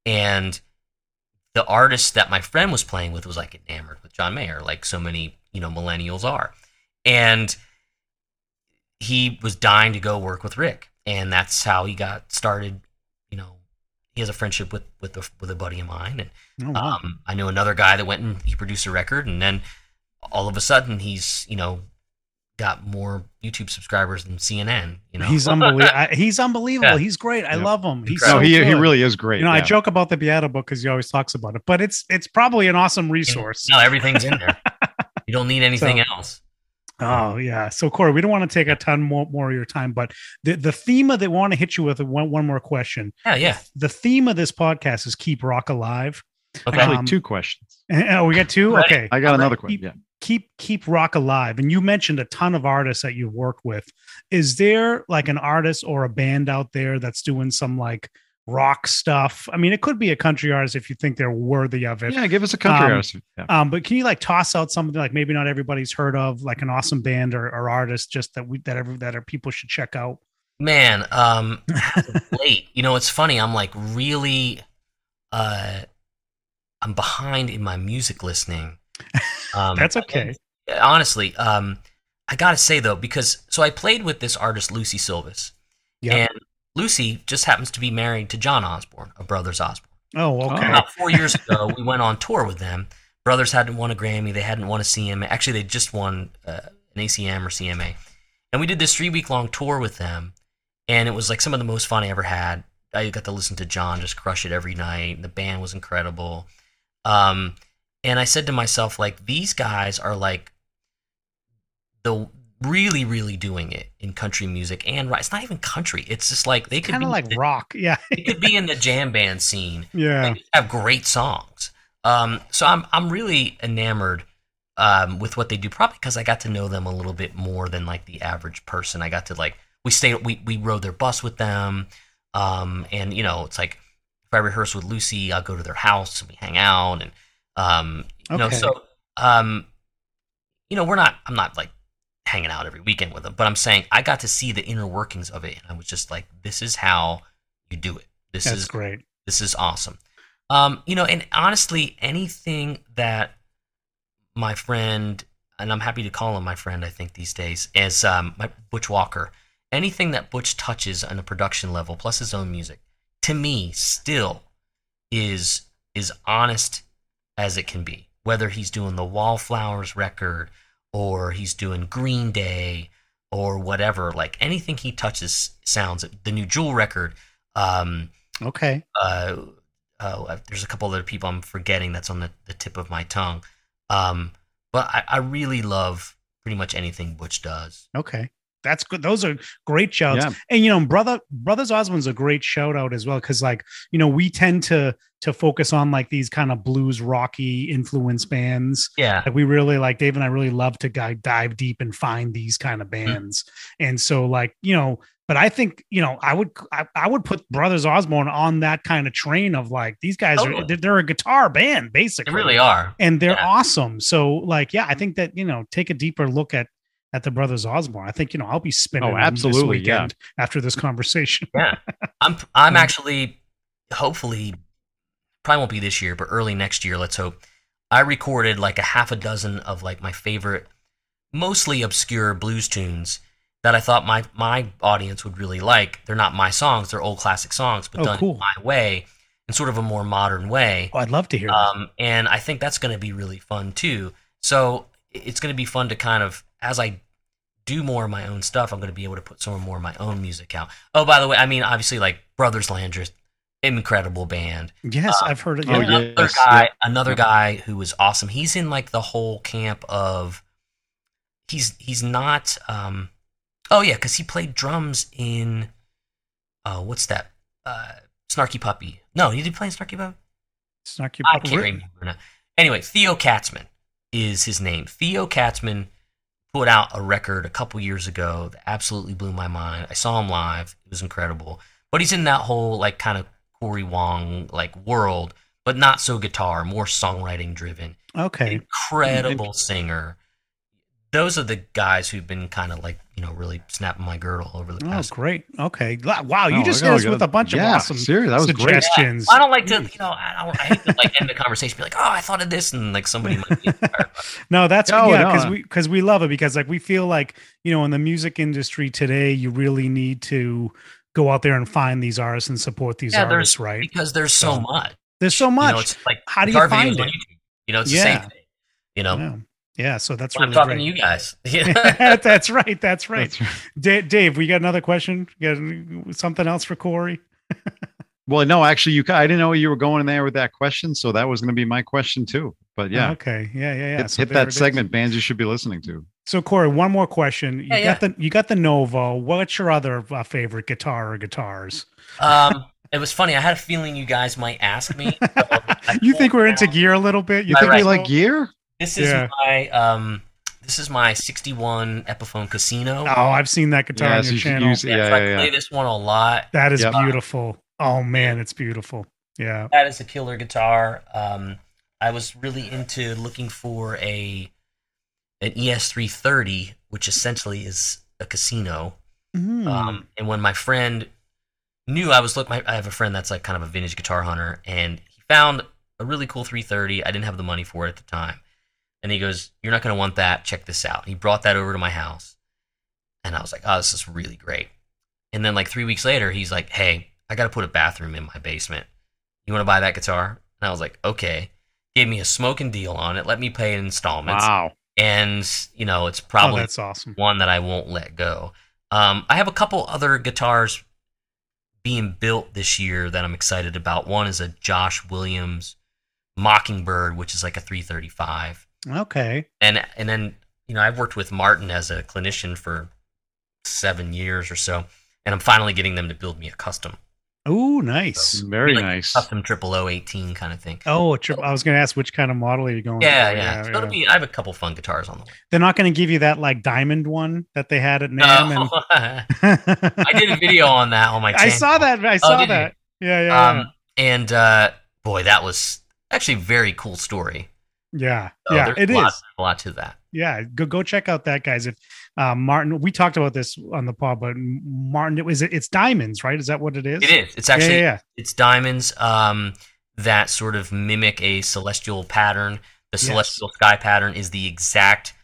and the artist that my friend was playing with was like enamored with John Mayer, like so many you know millennials are, and he was dying to go work with Rick, and that's how he got started. You know, he has a friendship with with a, with a buddy of mine, and Oh, wow. um, I know another guy that went and he produced a record, and then all of a sudden he's you know got more YouTube subscribers than CNN. You know, he's unbelievable. He's unbelievable. Yeah. He's great. I Yeah. love him. He's no, so he he really is great. You know, I joke about the Beato book because he always talks about it, but it's it's probably an awesome resource. no, everything's in there. you don't need anything else. Oh yeah. So Corey, we don't want to take a ton more, more of your time, but the, the theme of that we want to hit you with one, one more question. Yeah, yeah. The theme of this podcast is keep rock alive. Okay. Actually, Um, two questions. Oh, we got two? Okay. I got another question. Keep- Yeah. Keep keep rock alive. And you mentioned a ton of artists that you've worked with. Is there like an artist or a band out there that's doing some like rock stuff? I mean, it could be a country artist if you think they're worthy of it. Yeah, give us a country Um, artist. Yeah. Um, but can you like toss out something like maybe not everybody's heard of, like an awesome band or, or artist, just that we that every that are people should check out? Man, um, late, you know, it's funny. I'm like really, uh, I'm behind in my music listening. Um, That's okay. and honestly, um, I gotta say though, because so I played with this artist Lucy Silvis, Yeah. and Lucy just happens to be married to John Osborne of Brothers Osborne. Oh, okay. About four years ago, we went on tour with them. Brothers hadn't won a Grammy. They hadn't won a CMA. Actually, they just won uh, an ACM or CMA. And we did this three week long tour with them. And it was like some of the most fun I ever had. I got to listen to John just crush it every night. The band was incredible. Um, and I said to myself, like, these guys are like the really, really doing it in country music and rock. It's not even country. It's just like they could Kind be of like the- rock. Yeah. it could be in the jam band scene yeah. they have great songs. Um, so I'm I'm really enamored um, with what they do, probably because I got to know them a little bit more than like the average person. I got to like we stayed we we rode their bus with them, um, and you know it's like if I rehearse with Lucy, I'll go to their house and we hang out, and um, you know so um, you know we're not I'm not like hanging out every weekend with them, but I'm saying I got to see the inner workings of it, and I was just like, this is how you do it. This That's is great. this is awesome. Um, you know, and honestly, anything that my friend, and I'm happy to call him my friend, I think these days, is um, my Butch Walker. Anything that Butch touches on a production level, plus his own music, to me, still is is honest as it can be. Whether he's doing the Wallflowers record or he's doing Green Day or whatever, like anything he touches sounds. The new Jewel record. Um, Okay. uh, uh, there's a couple other people I'm forgetting that's on the, the tip of my tongue. Um, but I, I really love pretty much anything Butch does. Okay. That's good. Those are great shouts. Yeah. And you know, brother Brothers Osborne's a great shout out as well because like you know we tend to to focus on like these kind of blues rocky influence bands. Yeah. Like we really like Dave and I really love to dive deep and find these kind of Mm-hmm. bands. And so like you know, but I think you know I would I, I would put Brothers Osborne on that kind of train of like these guys are they're, they're a guitar band They basically really are. and they're Yeah. awesome. So like, yeah, I think that you know, take a deeper look at at the brothers Osborne. I think you know, I'll be spinning. Oh, them this absolutely, yeah. After this conversation, Yeah. I'm I'm actually hopefully probably won't be this year, but early next year, let's hope. I recorded like a half a dozen of like my favorite mostly obscure blues tunes that I thought my my audience would really like. They're not my songs, they're old classic songs, but Oh, done cool. my way in sort of a more modern way. oh, I'd love to hear. that. Um, and I think that's going to be really fun too. So it's going to be fun to kind of, as I do more of my own stuff, I'm going to be able to put some more of my own music out. Oh, by the way, I mean, obviously, like Brothers Landreth, incredible band. yes, I've heard it. oh, Yeah. yeah. Another yes, guy, yeah. another guy who was awesome. He's in like the whole camp of, he's, he's not, um, oh yeah, because he played drums in, uh, what's that? Uh, Snarky Puppy. No, he did play in Snarky Puppy? Snarky Puppy. I Puppy. can't remember now. Anyway, Theo Katzman is his name. Theo Katzman put out a record a couple years ago that absolutely blew my mind. I saw him live; it was incredible. But he's in that whole like kind of Corey Wong like world, but not so guitar, more songwriting driven. Okay, Incredible singer. Those are the guys who've been kind of like you know really snapping my girdle over the oh past. great. Okay, wow, you Oh, just I hit us with a bunch yeah, of awesome Seriously, that was great. suggestions. I don't like to, you know, I, don't, I hate to like end the conversation, be like, "Oh, I thought of this," and like somebody might be inspired. No, that's No, yeah, no. because we because we love it because like we feel like you know in the music industry today you really need to go out there and find these artists and support these Yeah, artists, right? because there's so So, much. There's so You much. know, it's like How do you find it? YouTube. You know, it's Yeah. the same thing. You know, yeah. yeah, so that's I'm really talking great. to you guys. that's right. That's right. That's right. Da- Dave, we got another question. You got something else for Corey? Well, no, actually, you. I didn't know you were going there with that question, so that was going to be my question too. But yeah, Okay. Yeah. Yeah. Yeah. hit, So hit that it is. segment, bands you should be listening to. So Corey, one more question. You Yeah, got the you got the Novo. What's your other uh, favorite guitar or guitars? um, it was funny. I had a feeling you guys might ask me. so You think we're into gear a little bit? You Right, think right. we like gear? This is Yeah. my um, this is my '61 Epiphone Casino. Oh, I've seen that guitar Yes, on your you should channel. use- yeah, yeah, so I yeah, play yeah. this one a lot. That is Yep. beautiful. Oh man, it's beautiful. Yeah. That is a killer guitar. Um, I was really into looking for a an E ES330, which essentially is a casino. Mm. Um, and when my friend knew I was looking, I have a friend that's like kind of a vintage guitar hunter, and he found a really cool 330. I didn't have the money for it at the time, and he goes, "You're not going to want that. Check this out." He brought that over to my house, and I was like, "Oh, this is really great." And then like three weeks later, he's like, "Hey, I got to put a bathroom in my basement. You want to buy that guitar?" And I was like, "Okay." Gave me a smoking deal on it. Let me pay in installments, Wow. and you know it's oh, probably that's awesome. one that I won't let go. Um, I have a couple other guitars being built this year that I'm excited about. One is a Josh Williams Mockingbird, which is like a 335, Okay. and and then you know I've worked with Martin as a clinician for seven years or so, and I'm finally getting them to build me a custom, Oh, nice. Very Like nice. custom triple O eighteen kind of thing. Oh, a tri- I was going to ask which kind of model are you going Yeah, for? yeah. So it'll be. I have a couple fun guitars on the way. They're not going to give you that like diamond one that they had at NAMM. No, I did a video on that on my. I saw that. I Oh, saw did you? that. Yeah, yeah, yeah. Um, and uh, boy, that was actually a very cool story. Yeah, So yeah. It lot, is. a lot to that. Yeah, go go check out that guys. If uh, Martin, we talked about this on the pod, but Martin, it was it's diamonds, right? Is that what it is? It is. It's actually yeah, yeah. it's diamonds um, that sort of mimic a celestial pattern. The Yes. celestial sky pattern is the exact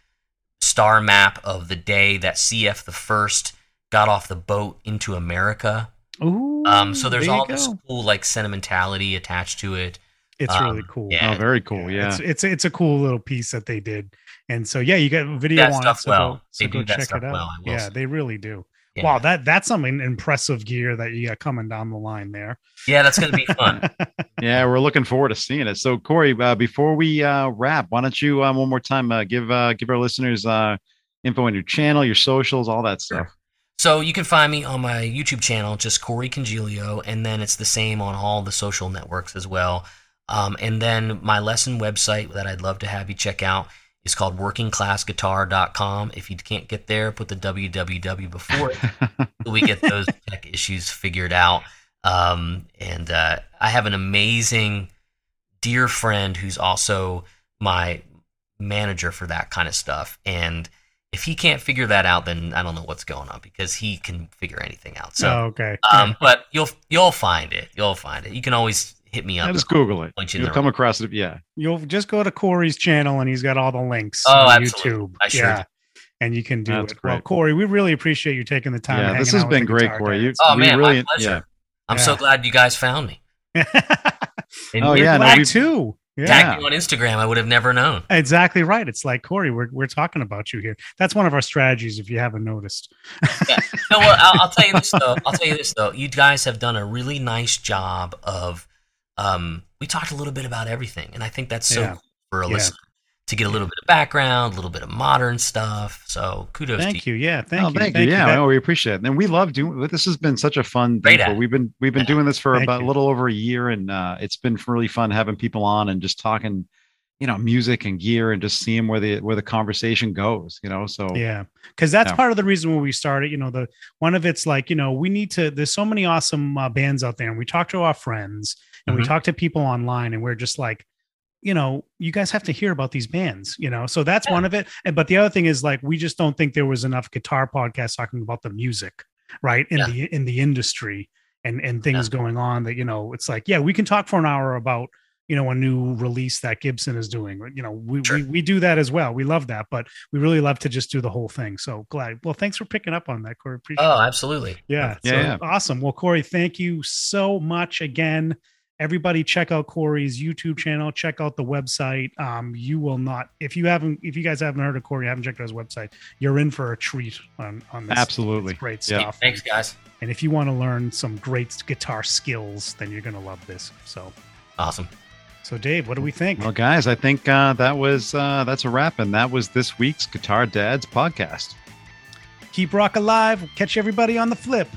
star map of the day that CF the first got off the boat into America. Ooh, Um, so there's all this go. cool like sentimentality attached to it. It's um, really cool. yeah. Oh, very cool. Yeah. It's, it's it's a cool little piece that they did, and so yeah, you got a video That on stuff it. So well. go, so They go do that check stuff it out. well, yeah, say. they really do. Yeah. Wow, that that's some impressive gear that you got coming down the line there. Yeah, that's gonna be fun. Yeah, we're looking forward to seeing it. So, Corey, uh, before we uh, wrap, why don't you uh, one more time uh, give uh, give our listeners uh, info on your channel, your socials, all that stuff. So you can find me on my YouTube channel, just Corey Congilio, and then it's the same on all the social networks as well. Um, and then my lesson website that I'd love to have you check out is called workingclassguitar.com. If you can't get there, put the www before it we get those tech issues figured out. Um, and uh, I have an amazing dear friend who's also my manager for that kind of stuff. And if he can't figure that out, then I don't know what's going on because he can figure anything out. So, oh, okay. um, but you'll you'll find it. You'll find it. You can always hit me Yeah, up. just Google it. You in You'll come right- across it. Yeah. You'll just go to Corey's channel and he's got all the links Oh, on absolutely. YouTube. I sure yeah. And you can do That's it. Well. Corey, we really appreciate you taking the time. Yeah. This has out been great, Corey. You, Oh man, really, my pleasure. Yeah. I'm so glad you guys found me. And Oh, yeah, you no, we- too. Yeah. tagged me on Instagram, I would have never known. Exactly right. It's like Corey, we're we're talking about you here. That's one of our strategies, if you haven't noticed. No, well, I'll, I'll tell you this though. I'll tell you this though. You guys have done a really nice job of. Um, we talked a little bit about everything, and I think that's so Yeah. cool for a Yeah. listener to get a little bit of background, a little bit of modern stuff. So kudos to Thank you. you. Yeah. Thank oh, you. thank, you. Yeah, That- no, we appreciate it. And we love doing this. Has been such a fun thing. for- We've been we've been Yeah. doing this for Thank about you. a little over a year, and uh, it's been really fun having people on and just talking, you know, music and gear, and just seeing where the where the conversation goes. You know, so yeah because that's Yeah. part of the reason when we started you know the one of it's like you know we need to there's so many awesome uh, bands out there and we talk to our friends and we Mhm. talk to people online and we're just like you know you guys have to hear about these bands you know so that's Yeah. one of it and but the other thing is like we just don't think there was enough guitar podcasts talking about the music right in Yeah. the in the industry and and things going on that you know it's like yeah we can talk for an hour about you know a new release that gibson is doing you know we, Sure. we we do that as well we love that but we really love to just do the whole thing so glad well thanks for picking up on that corey appreciate Oh, it absolutely. yeah, Yeah, so yeah. awesome well corey thank you so much again everybody check out corey's youtube channel check out the website um you will not if you haven't if you guys haven't heard of corey haven't checked out his website you're in for a treat on on this Absolutely. It's great Yeah. stuff Thanks, guys. and if you want to learn some great guitar skills then you're gonna love this so Awesome. so dave what do we think well, guys, I think uh, that was uh, that's a wrap, and that was this week's Guitar Dads podcast. keep rock alive catch everybody on the flip